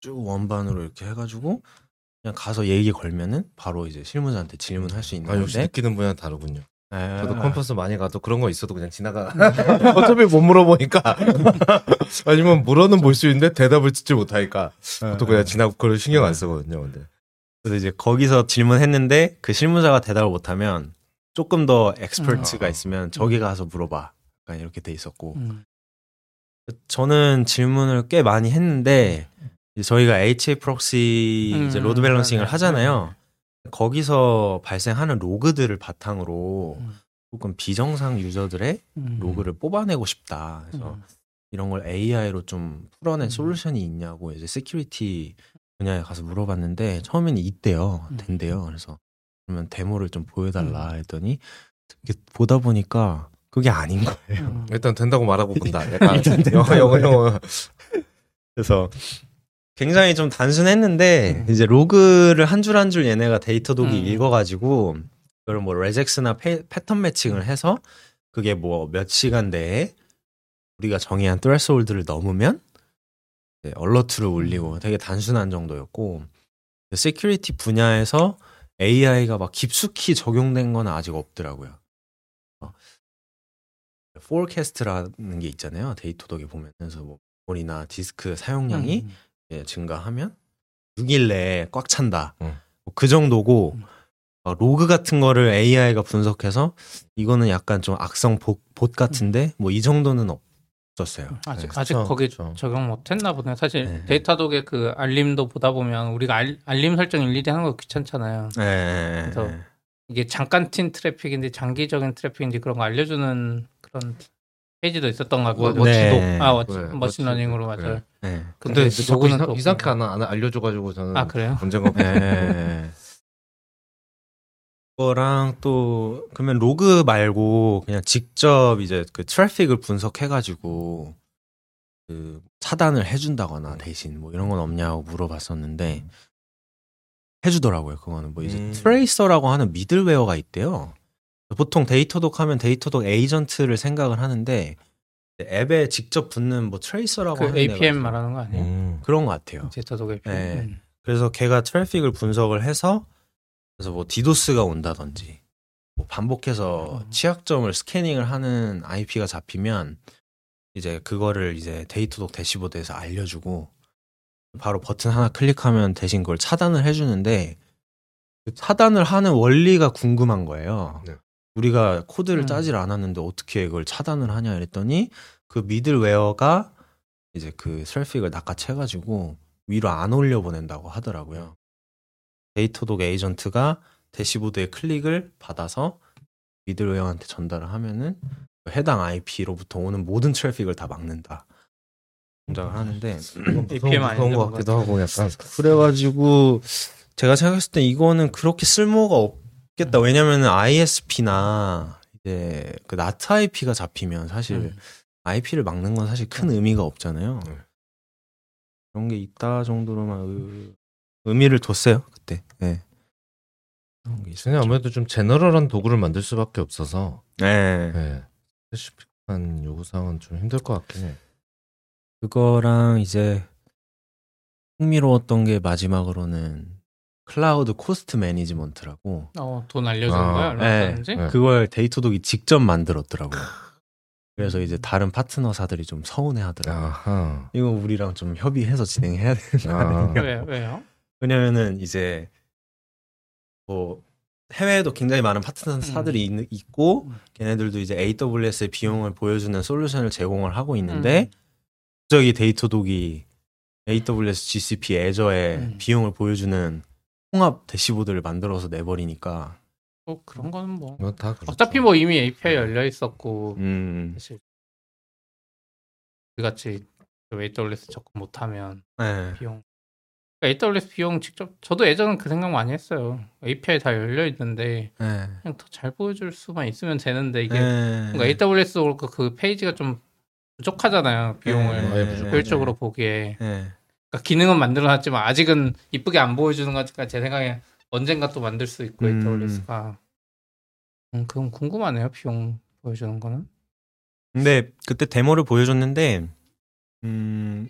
쭉 원반으로 이렇게 해가지고 그냥 가서 얘기 걸면은 바로 이제 실무자한테 질문할 수 있는 아 역시 느끼는 분야 다르군요. 에, 저도 컨퍼런스 많이 가도 그런 거 있어도 그냥 지나가. 어차피 못 물어보니까. 아니면 물어는 볼 수 있는데 대답을 듣지 못하니까. 또 그냥 지나고 그걸 신경 안 쓰거든요. 근데. 그래서 이제 거기서 질문했는데 그 실무자가 대답을 못하면 조금 더 expert가 음. 있으면 저기 가서 물어봐. 약간 이렇게 돼 있었고 음. 저는 질문을 꽤 많이 했는데 이제 저희가 HAProxy 이제 음, load balancing을 네, 네, 하잖아요. 거기서 발생하는 로그들을 바탕으로 음. 조금 비정상 유저들의 음. 로그를 뽑아내고 싶다. 그래서 음. 이런 걸 AI로 좀 풀어낸 음. 솔루션이 있냐고 이제 security 분야에 가서 물어봤는데 처음에는 있대요. 음. 된대요. 그래서 그러면 데모를 좀 보여달라 했더니 보다 보니까 그게 아닌 거예요. 음. 일단 된다고 말하고 본다. 약간 일단 영어 영어 영어. 그래서 굉장히 좀 단순했는데 음. 이제 로그를 한 줄 한 줄 얘네가 Datadog이 음. 읽어가지고 그걸 뭐 regex나 패, 패턴 matching을 해서 그게 뭐 몇 시간 내에 우리가 정의한 threshold를 넘으면 이제 alert를 올리고 되게 단순한 정도였고 security 분야에서 AI가 막 깊숙이 적용된 건 아직 없더라고요. forecast라는 게 있잖아요. Datadog에 보면 그래서 뭐 메모리나 디스크 사용량이 음. 예, 증가하면 6일 내에 꽉 찬다. 음. 뭐그 정도고 음. 어, 로그 같은 거를 AI가 분석해서 이거는 약간 좀 악성 봇, 봇 같은데 뭐 이 정도는 없었어요. 아직 네, 아직 그쵸, 거기 그쵸. 적용 못했나 보네. 사실 네. Datadog의 그 알림도 보다 보면 우리가 알, 알림 설정 일일이 하는 거 귀찮잖아요. 예, 예, 그래서 예. 이게 잠깐 튄 트래픽인지 장기적인 트래픽인지 그런 거 알려주는 그런 페이지도 있었던 것 같고 뭐, 네. 아 Watch, 네, machine learning으로 맞아요. 예. 근데 그 자꾸 로그는 이상, 또 이상하게 안, 안 알려줘가지고 저는 아 그래요? 예, 예. 거랑 또 그러면 로그 말고 그냥 직접 이제 그 트래픽을 분석해가지고 그 차단을 해준다거나 대신 뭐 이런 건 없냐고 물어봤었는데 해주더라고요. 그거는 뭐 이제 음. tracer라고 하는 미들웨어가 있대요. 보통 Datadog 하면 Datadog 에이전트를 생각을 하는데 앱에 직접 붙는 뭐 tracer라고 그 하는 APM. 말하는 거 아니에요? 음. 그런 것 같아요. Datadog APM. 네. 음. 그래서 걔가 트래픽을 분석을 해서 그래서 뭐 디도스가 온다든지 뭐 반복해서 음. 취약점을 스캐닝을 하는 IP가 잡히면 이제 그거를 이제 Datadog 대시보드에서 알려주고 바로 버튼 하나 클릭하면 대신 그걸 차단을 해주는데 그 차단을 하는 원리가 궁금한 거예요. 네. 우리가 코드를 음. 짜질 않았는데 어떻게 그걸 차단을 하냐 이랬더니 그 미들웨어가 이제 그 트래픽을 낚아채가지고 위로 안 올려보낸다고 하더라고요. Datadog 에이전트가 대시보드에 클릭을 받아서 미들웨어한테 전달을 하면은 그 해당 IP로부터 오는 모든 트래픽을 다 막는다. 동작을 하는데 무서운, APM 무서운 것. 같기도 하고 약간 그래가지고 제가 생각했을 때 이거는 그렇게 쓸모가 없 겠다. 왜냐면은 ISP나 이제 그 나트 IP가 잡히면 사실 음. IP를 막는 건 사실 큰 의미가 없잖아요. 네. 그런 게 있다 정도로만 의, 의미를 뒀어요 그때. 네. 그런 게. 저는 아무래도 좀 제너럴한 도구를 만들 수밖에 없어서 네. 네. specific한 요구 사항은 좀 힘들 것 같긴 해. 그거랑 이제 흥미로웠던 게 마지막으로는 Cloud Cost Management라고 어, 돈 알려주는 아, 거야? 네. 네. 그걸 Datadog이 직접 만들었더라고요. 그래서 이제 다른 파트너사들이 좀 서운해 하더라고요. 아하. 이거 우리랑 좀 협의해서 진행해야 되는 거 아. 아니냐. 왜, 왜요? 왜냐면은 이제 뭐 해외에도 굉장히 많은 파트너사들이 있- 있고 음. 걔네들도 이제 AWS의 비용을 보여주는 솔루션을 제공을 하고 있는데 음. 저기 데이터독이 AWS GCP 애저에 음. 비용을 보여주는 통합 대시보드를 만들어서 내버리니까 뭐 그런 거는 뭐 뭐다 그렇죠. 어차피 뭐 이미 API 열려 있었고 음 사실 우리같이 그 AWS 접근 못하면 네. 비용 그러니까 AWS 비용 직접 저도 예전엔 그 생각 많이 했어요. API 다 열려 있는데 네. 그냥 더 잘 보여줄 수만 있으면 되는데 이게 네. 그러니까 AWS도 그렇고 그 페이지가 좀 부족하잖아요 비용을 네, 부족해요. 효율적으로 보기에 네. 그러니까 기능은 만들어놨지만 아직은 이쁘게 안 보여주는 거니까 제 생각에 언젠가 또 만들 수 있고 음. AWS가 음, 그럼 궁금하네요 비용 보여주는 거는 근데 그때 데모를 보여줬는데 음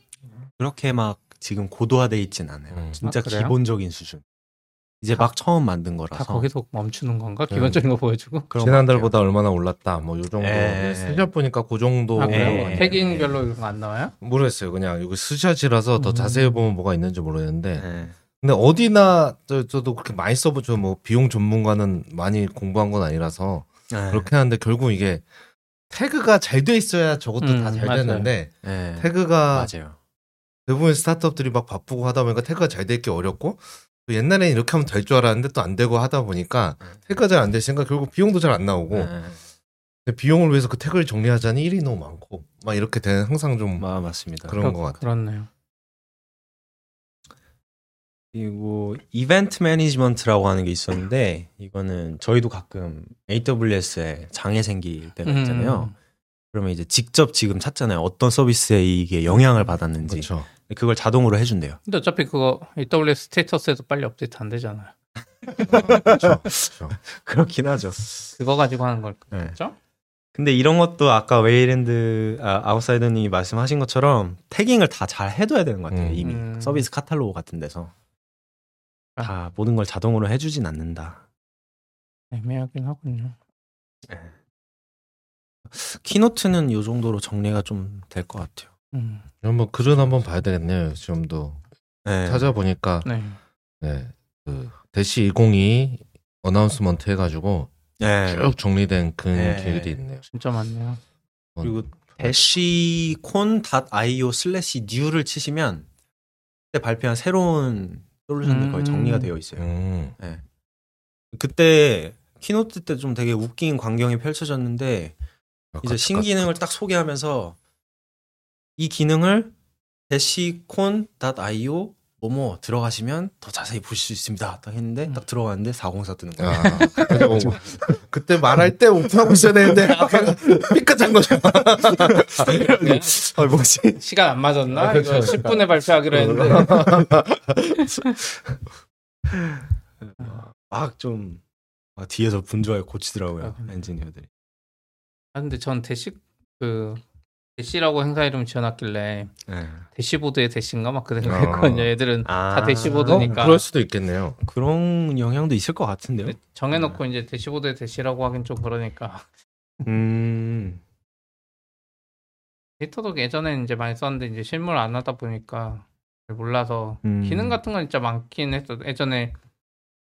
그렇게 막 지금 고도화돼 있진 않아요. 음. 진짜 아? 기본적인 수준. 이제 다- 막 처음 만든 다 거라서. 거기서 멈추는 건가 네. 기본적인 거 보여주고 지난달보다 얼마나 올랐다 뭐 요 정도 예. 스샷 보니까 그 정도 아 그래요? 예. 태깅별로 이런 거안 나와요? 모르겠어요 그냥 이거 스샷이라서 더 음. 자세히 보면 뭐가 있는지 모르겠는데 같아요. 네. 근데 어디나 저, 저도 그렇게 많이 써보죠 뭐 비용 전문가는 많이 공부한 건 아니라서 네. 그렇게 하는데 결국 이게 태그가 잘 돼 있어야 저것도 음, 다잘 맞아요. 되는데 네. 태그가 맞아요. 대부분 스타트업들이 막 바쁘고 하다 보니까 태그가 잘돼 있기 어렵고 또 옛날에는 이렇게 하면 될 줄 알았는데 또 안 되고 하다 보니까 네. 태그가 잘 안 되시니까 결국 비용도 잘 안 나오고 네. 근데 비용을 위해서 그 태그를 정리하자니 일이 너무 많고 막 이렇게 되는 항상 좀 마, 맞습니다. 그런 것 같아요. 그렇네요. 그리고 이벤트 매니지먼트라고 하는 게 있었는데 이거는 저희도 가끔 AWS에 장애 생길 때가 있잖아요. 음. 그러면 이제 직접 지금 찾잖아요. 어떤 서비스에 이게 영향을 받았는지. 그렇죠. 그걸 자동으로 해준대요. 근데 어차피 그거 AWS status에도 빨리 업데이트 안 되잖아요. 그렇긴 하죠. 그거 가지고 하는 걸 네. 그죠? 근데 이런 것도 아까 웨이랜드 아, 아웃사이더님이 말씀하신 것처럼 tagging을 다 잘 해둬야 되는 것 같아요. 음. 이미 음. Service Catalog 같은 데서 아. 다 모든 걸 자동으로 해주진 않는다. 애매하긴 하군요. keynote는 이 정도로 정리가 좀 될 것 같아요. 음. 한번 글은 한번 봐야 되겠네요. 지금도 네. 찾아보니까 네. 네, 그 대시 2022 announcement 해가지고 네. 쭉 정리된 글 네. 계획이 있네요. 진짜 많네요. 그리고 dashcon.io slash new를 치시면 그때 발표한 새로운 솔루션들 거의 음. 정리가 되어 있어요. 음, 그때 keynote 때 좀 되게 웃긴 광경이 펼쳐졌는데 이제 아까- 신기능을 딱 소개하면서 이 기능을 dashcon.io 뭐뭐 들어가시면 더 자세히 보실 수 있습니다. 딱 했는데 딱 들어갔는데 404 뜨는 거예요. 아, 그때, 뭐, 그때 말할 때 오픈하고 있어야 되는데 아, 삐끗한 거죠. 아, 뭐지? 시간 안 맞았나? 아, 그쵸. 10분에 발표하기로 했는데 막좀 아, 뒤에서 분주하게 고치더라고요 아, 엔지니어들이. 아 근데 전 대시 그 대시라고 행사 이름 지어놨길래 네. 대시보드의 대시인가 막 그 생각했거든요. 아. 애들은 아. 다 대시보드니까. 어, 그럴 수도 있겠네요. 그런 영향도 있을 것 같은데요. 정해놓고 이제 대시보드의 대시라고 하긴 좀 그러니까 음. 데이터도 예전에 이제 많이 썼는데 이제 실물 안 하다 보니까 잘 몰라서 음. 기능 같은 건 진짜 많긴 했어. 예전에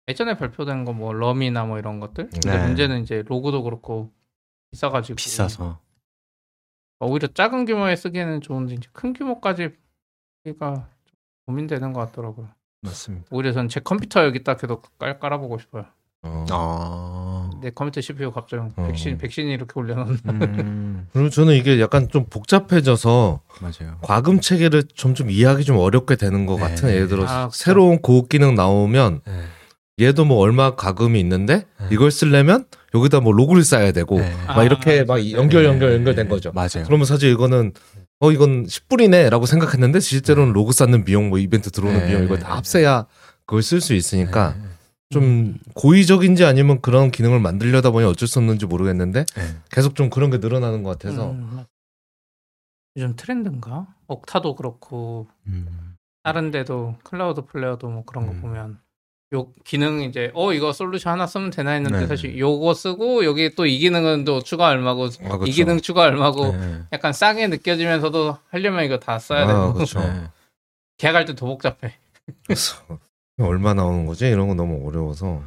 예전에 발표된 거 뭐 럼이나 뭐 이런 것들. 근데 네. 문제는 이제 로고도 그렇고 비싸가지고 비싸서. 오히려 작은 규모에 쓰기에는 좋은데 이제 큰 규모까지 좀 고민되는 것 같더라고요. 맞습니다. 오히려 전 제 컴퓨터 여기다 계속 깔, 깔아보고 싶어요. 어. 아. 내 컴퓨터 CPU 갑자기 어. 백신 백신이 이렇게 올려놓는. 음. 그리고 저는 이게 약간 좀 복잡해져서 맞아요. 과금 체계를 점점 이해하기 좀 어렵게 되는 것 네. 같은 예를 들어 아. 새로운 고급 기능 나오면 네. 얘도 뭐 얼마 과금이 있는데 네. 이걸 쓰려면 여기다 뭐 로그를 쌓아야 되고 네. 막 아, 이렇게 막 그쵸. 연결 연결 네. 연결된 거죠. 맞아요. 그러면 사실 이거는 어 이건 10불이네라고 생각했는데 실제로는 로그 쌓는 비용 뭐 이벤트 들어오는 네. 비용 이걸 다 합세야 그걸 쓸 수 있으니까 네. 좀 고의적인지 아니면 그런 기능을 만들려다 보니 어쩔 수 없는지 모르겠는데 네. 계속 좀 그런 게 늘어나는 것 같아서 음, 요즘 트렌드인가? 옥타도 그렇고 음. 다른 데도 Cloudflare도 뭐 그런 거 음. 보면 요 기능 이제 어 이거 솔루션 하나 쓰면 되나 했는데 네. 사실 요거 쓰고 여기 또 이 기능은 또 추가 얼마고 아, 그쵸. 이 기능 추가 얼마고 네. 약간 싸게 느껴지면서도 하려면 이거 다 써야 아, 되고. 네. 계약할 때 더 복잡해. 그래서 얼마 나오는 거지 이런 거 너무 어려워서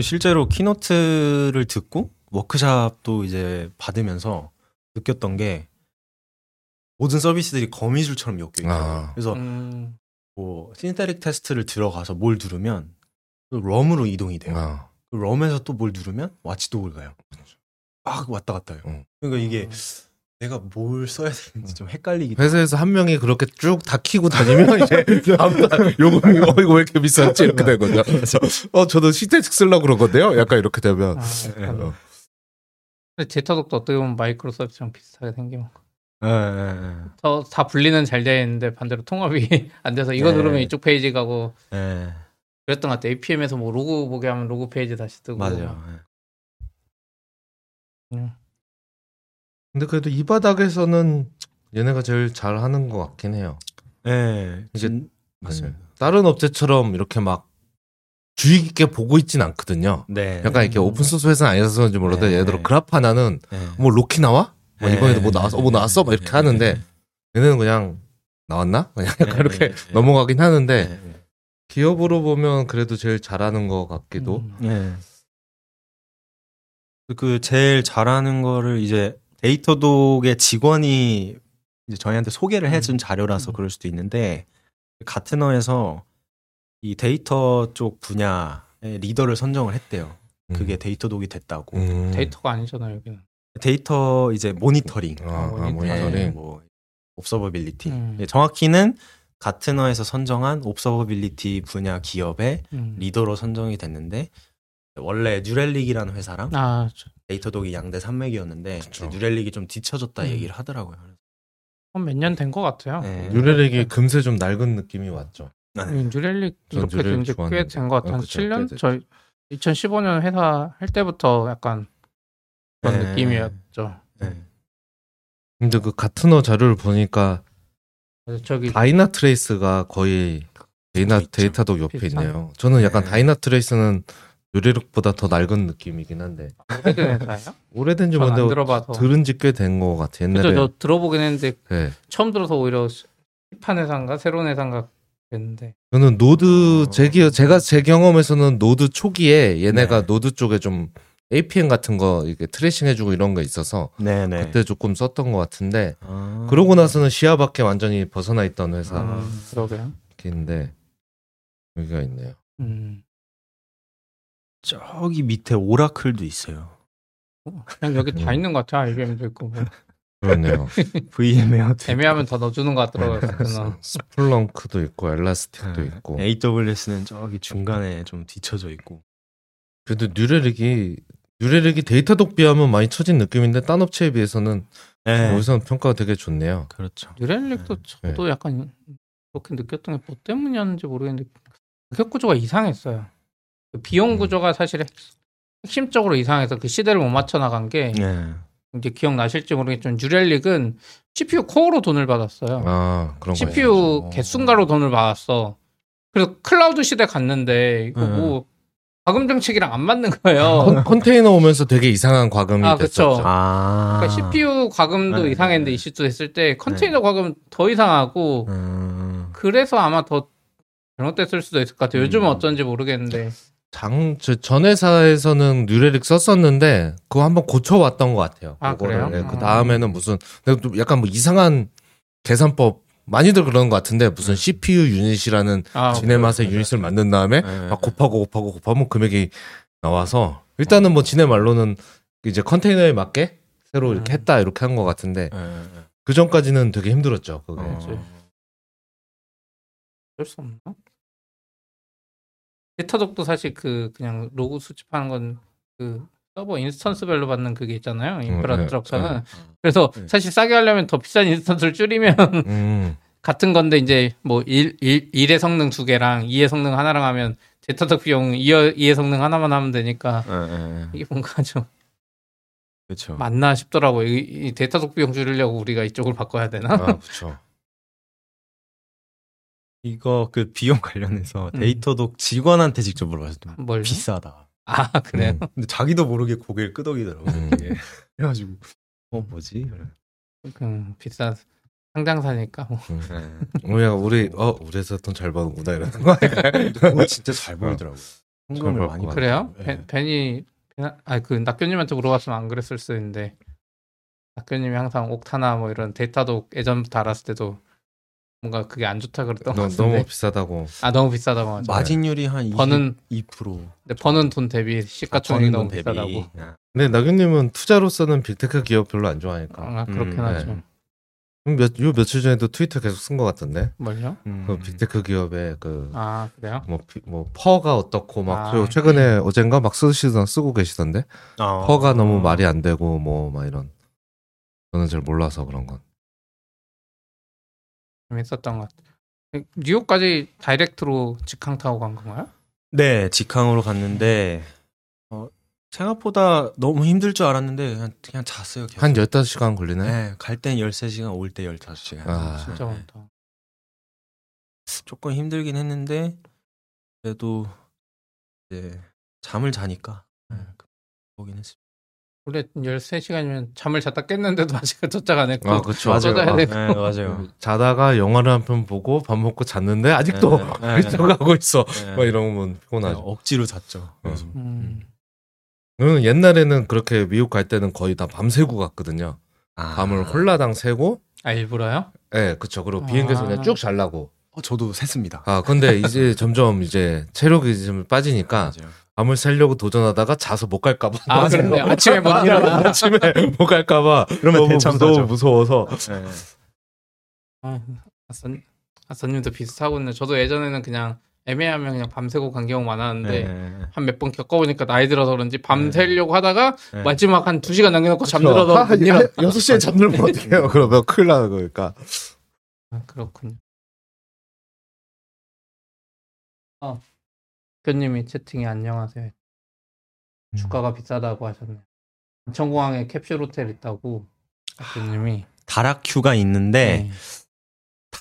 실제로 keynote를 듣고 워크샵도 이제 받으면서 느꼈던 게 모든 서비스들이 거미줄처럼 엮여 있어요. 아. 그래서 음, 뭐 신테릭 테스트를 들어가서 뭘 누르면 또 럼으로 이동이 돼요. 아, 그 럼에서 또 뭘 누르면 와치독을 가요. 막 왔다 갔다 해요. 응. 그러니까 이게 내가 뭘 써야 되는지 좀 헷갈리기. 회사에서 한 명이 그렇게 쭉 다 키고 다니면 이제 다음 달 요금이 어 이거 왜 이렇게 비쌌지 이렇게 되거든요. 어 저도 시테틱 쓰려고 그러거든요. 약간 이렇게 되면 아, 예. 어. 근데 Datadog도 어떻게 보면 Microsoft랑 비슷하게 생기면 예, 예, 예. 더다 분리는 잘 되어 있는데 반대로 통합이 안 돼서 이거 네. 누르면 이쪽 페이지 가고 예. 그랬던 것 같아. APM에서 뭐 로그 보게 하면 로그 페이지 다시 뜨고 맞아요. 예. 음. 근데 그래도 이 바닥에서는 얘네가 제일 잘 하는 것 같긴 해요. 예. 이제- 진-. 음. 다른 업체처럼 이렇게 막 주의 깊게 보고 있진 않거든요. 네. 약간 이렇게 음. 오픈 소스 회사는 아니어서 그런지 몰라도 네. 예를 들어 Grafana는 예. 뭐 Loki 나와? 뭐 예. 이번에도 뭐 나왔어? 어, 뭐 나왔어? 막 이렇게 예. 하는데 얘네는 그냥 나왔나? 그냥 약간 예, 이렇게. 넘어가긴 하는데 예. 기업으로 보면 그래도 제일 잘하는 것 같기도. 음. 예. 그 제일 잘하는 거를 이제 Datadog의 직원이 이제 저희한테 소개를 해준 자료라서 음. 그럴 수도 있는데 Gartner에서 이 데이터 쪽 분야의 리더를 선정을 했대요. 그게 Datadog이 됐다고. 음. 데이터가 아니잖아요 여기는. 데이터 이제 모니터링, 아, 아, 모니터링. 모니터링. 예, 뭐 observability. 음. 예, 정확히는 Gartner에서 선정한 observability 분야 기업의 음. 리더로 선정이 됐는데 원래 New Relic이라는 회사랑 아 저- Datadog이 양대 산맥이었는데. New Relic이 좀 뒤쳐졌다 음. 얘기를 하더라고요. 몇 년 된 것 같아요. 네. New Relic이 금세 좀 낡은 느낌이 왔죠. 음, New Relic 전 이렇게 New Relic 된지 좋아하는데. 꽤된 것 같아요. 아, 한 그쵸, 7년? 꽤 저희 2015년 회사 할 때부터 약간 그런 네. 느낌이었죠. 네. 근데 그 Gartner 자료를 보니까 저기 Dyna trace가 거의 데이나 있죠. Datadog 옆에 비슷한. 있네요. 저는 약간 네. Dynatrace는 New Relic보다 더 낡은 느낌이긴 한데 오래된 회사예요? 오래된지 전안 뭔데 들어봐서. 들은 지 꽤 된 것 같아. 옛날에 저 들어보긴 했는데 네. 처음 들어서 오히려 힙한 회사인가 새로운 회사인가 됐는데 저는 Node 어. 제 기, 제가 제 경험에서는 Node 초기에 얘네가 네. Node 쪽에 좀 APM 같은 거 이렇게 tracing 해주고 이런 거 있어서 네네. 그때 조금 썼던 것 같은데 아. 그러고 나서는 시야 밖에 완전히 벗어나 있던 회사 아. 음, 그러게요. 인데 여기가 있네요. 음. 저기 밑에 Oracle도 있어요. 그냥 여기 다 음. 있는 것 같아. IBM도 있고 뭐. 그렇네요. VMware 애매하면 더 넣어주는 것 같더라고요. 네. Splunk도 있고 Elastic도 네. 있고 AWS는 저기 중간에 좀 뒤쳐져 있고. 그래도 New Relic이 New Relic이 Datadog 비하면 많이 처진 느낌인데 딴 업체에 비해서는 네. 여기서는 평가가 되게 좋네요. 그렇죠. New Relic도 네. 저도 약간 그렇게 느꼈던 게 뭐 때문이었는지 모르겠는데 가격 구조가 이상했어요. 그 비용 음. 구조가 사실 핵- 핵심적으로 이상해서 그 시대를 못 맞춰 나간 게 네. 이제 기억나실지 모르겠지만 New Relic은 CPU 코어로 돈을 받았어요. 아 그런 거 CPU. 개순가로 돈을 받았어. 그래서 클라우드 시대 갔는데 이거 네. 뭐 과금 정책이랑 안 맞는 거예요. 컨, 컨테이너 오면서 되게 이상한 과금이 아, 그쵸. 됐었죠. 아. 그러니까 CPU 과금도 네, 이상했는데 네. 이슈도 됐을 때 컨테이너 과금 더 이상하고 음. 그래서 아마 더 잘못됐을 수도 있을 것 같아요. 요즘은 음. 어쩐지 모르겠는데. 장, 저, 전 회사에서는 뉴렐릭 썼었는데, 그거 한번 고쳐왔던 것 같아요. 아, 그래요? 그 아. 다음에는 무슨, 근데 또 약간 뭐 이상한 계산법, 많이들 그러는 것 같은데, 무슨 CPU 유닛이라는 아, 지네 맛의 그래요. 유닛을 만든 다음에, 네. 막 곱하고 곱하고 곱하면 금액이 나와서, 일단은 뭐 지네 말로는 이제 컨테이너에 맞게 새로 이렇게 음. 했다, 이렇게 한 것 같은데, 네. 그 전까지는 되게 힘들었죠, 그게. 어. 그치. 어쩔 수 없나? Datadog도 사실 그 그냥 로그 수집하는 건 그 서버 instance별로 받는 그게 있잖아요. 인프라스트럭처는. 네, 그래서 네. 사실 싸게 하려면 더 비싼 instance를 줄이면 음, 같은 건데 이제 뭐 1, 일 1의 성능 두 개랑 2의 성능 하나랑 하면 Datadog 비용 2의, 2의 성능 하나만 하면 되니까 네, 네, 네. 이게 뭔가 좀 그렇죠. 맞나 싶더라고요. 이, 이 Datadog 비용 줄이려고 우리가 이쪽을 바꿔야 되나? 아, 그쵸. 이거 그 비용 관련해서 음. Datadog 직원한테 직접 물어봤어요. 뭘? 비싸다. 아 그래요? 음. 근데 자기도 모르게 고개를 끄덕이더라고요. 음. 이게. 그래가지고 어 뭐지? 그 비싼 상장사니까 뭐. 네. 우리가, 우리, 어, 우리 회사 돈 잘 버는구나, 이러는 거 아닐까요? 그거 진짜 잘. 잘 현금을 벌 많이 것 그래요? 벤- 벤이 아그 낙교님한테 물어봤으면 안 그랬을 수 있는데 낙교님이 항상 옥타나 뭐 이런 데이터도 예전부터 알았을 때도 뭔가 그게 안 좋다 그랬던 것 너, 같은데 너무 비싸다고. 아 너무 비싸다고 하죠. 마진율이 한 22%. 버는 2%. 근데 버는 돈 대비 시가총액이 너무 비싸다고. 아, 근데 나균님은 투자로서는 빅테크 기업 별로 안 좋아하니까. 아, 그렇긴 음, 하죠. 네. 음, 몇, 요 며칠 전에도 트위터 계속 쓴 것 같던데. 뭘요? 음. 그 빅테크 기업의 그, 아 그래요? 뭐, 피- 뭐, 퍼가 어떻고 막, 아. 저 최근에 어젠가 막 쓰시던, 쓰고 계시던데. 아. PER가 너무 말이 안 되고, 뭐, 막 이런. 저는 잘 몰라서 그런 건. 재밌었던 것 같아요. 뉴욕까지 direct로 직항 타고 간 건가요? 네, 직항으로 갔는데 어, 생각보다 너무 힘들 줄 알았는데 그냥, 그냥 잤어요. 계속. 한 15시간 걸리네. 네, 갈 땐 13시간, 올 때 15시간. 아. 진짜 많다. 조금 힘들긴 했는데 그래도 이제 잠을 자니까 네, 보긴 했습니다. 원래 13시간이면 잠을 잤다 깼는데도 아직 도착 안 했고 아, 그쵸. 맞아요. 아, 네. 네, 맞아요. 자다가 영화를 한 편 보고 밥 먹고 잤는데 아직도 네, 네, 가고 있어. 네. 막 이러면 네, 피곤하죠. 억지로 잤죠. 그래서. 음. 저는 옛날에는 그렇게 미국 갈 때는 거의 다 밤새고 갔거든요. 아. 밤을 홀라당 새고, 아 일부러요? 예, 네, 그쵸. 그리고 비행기에서 아. 그냥 쭉 잘라고. 어, 저도 샜습니다. 아, 근데 이제 점점 이제 체력이 좀 빠지니까 맞아요. 밤을 새려고 도전하다다가 자서 못 갈까봐. 아 그런데 아침에 못 일어나. 아침에 못 갈까봐. 그러면 너무 대참사죠. 무서워, 무서워서. 네. 아, 아선 아선님도 비슷하군요. 저도 예전에는 그냥 애매하면 그냥 밤새고 간 경우 많았는데 네. 한몇 번 겪어보니까 나이 들어서 그런지 밤 새려고 하다가 네. 마지막 한 2시간 남겨놓고 잠들어서 못 일어나. 6시에 잠들면 어떡해요. 그러면 큰일 나는 거니까. 아, 그렇군요. 어, 교님이 채팅에 안녕하세요. 음. 주가가 비싸다고 하셨네요. 인천공항에 캡슐 호텔 있다고 교님이 다락큐가 있는데 네.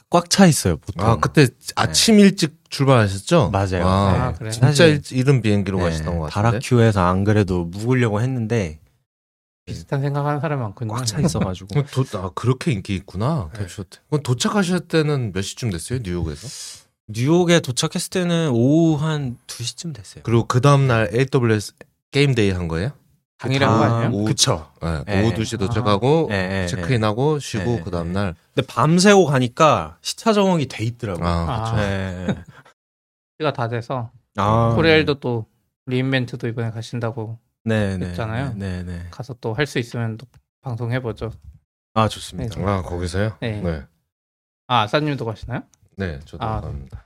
꽉차 있어요, 보통. 아, 그때 아침 일찍 출발하셨죠? 맞아요. 아, 아, 그래요? 진짜 일, 이른 비행기로 네, 가시던 것 같은데. 다락큐에서 안 그래도 묵으려고 했는데 비슷한 생각하는 사람 많군요. 꽉 차 있어가지고 그럼 도, 아, 그렇게 인기 있구나. 네. 캡슐 호텔. 도착하실 때는 몇 시쯤 됐어요? 뉴욕에서? 뉴욕에 도착했을 때는 오후 한 2시쯤 됐어요. 그리고 그 다음날 AWS 게임데이 한 거예요? 당일에 한거 아니에요? 오후- 그쵸. 네, 네. 오후 2시 도착하고 네, 네, 체크인하고 쉬고 네, 그 다음날 근데 밤새고 가니까 시차 정확이 돼 있더라고요. 아, 아. 그쵸. 네. 시가 다 돼서 아, 코리엘도 또 리인벤트도 이번에 가신다고 네, 네, 했잖아요. 네, 네. 가서 또 할 수 있으면 또 방송해보죠. 아 좋습니다. 네. 아, 거기서요? 네. 네. 아 아싸님도 가시나요? 네, 저도 아. 갑니다.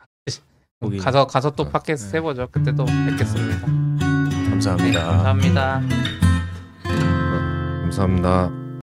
거기- 가서 가서 또 어, 팟캐스트 네. 해보죠. 그때 또 뵙겠습니다. 네, 감사합니다. 감사합니다. 감사합니다.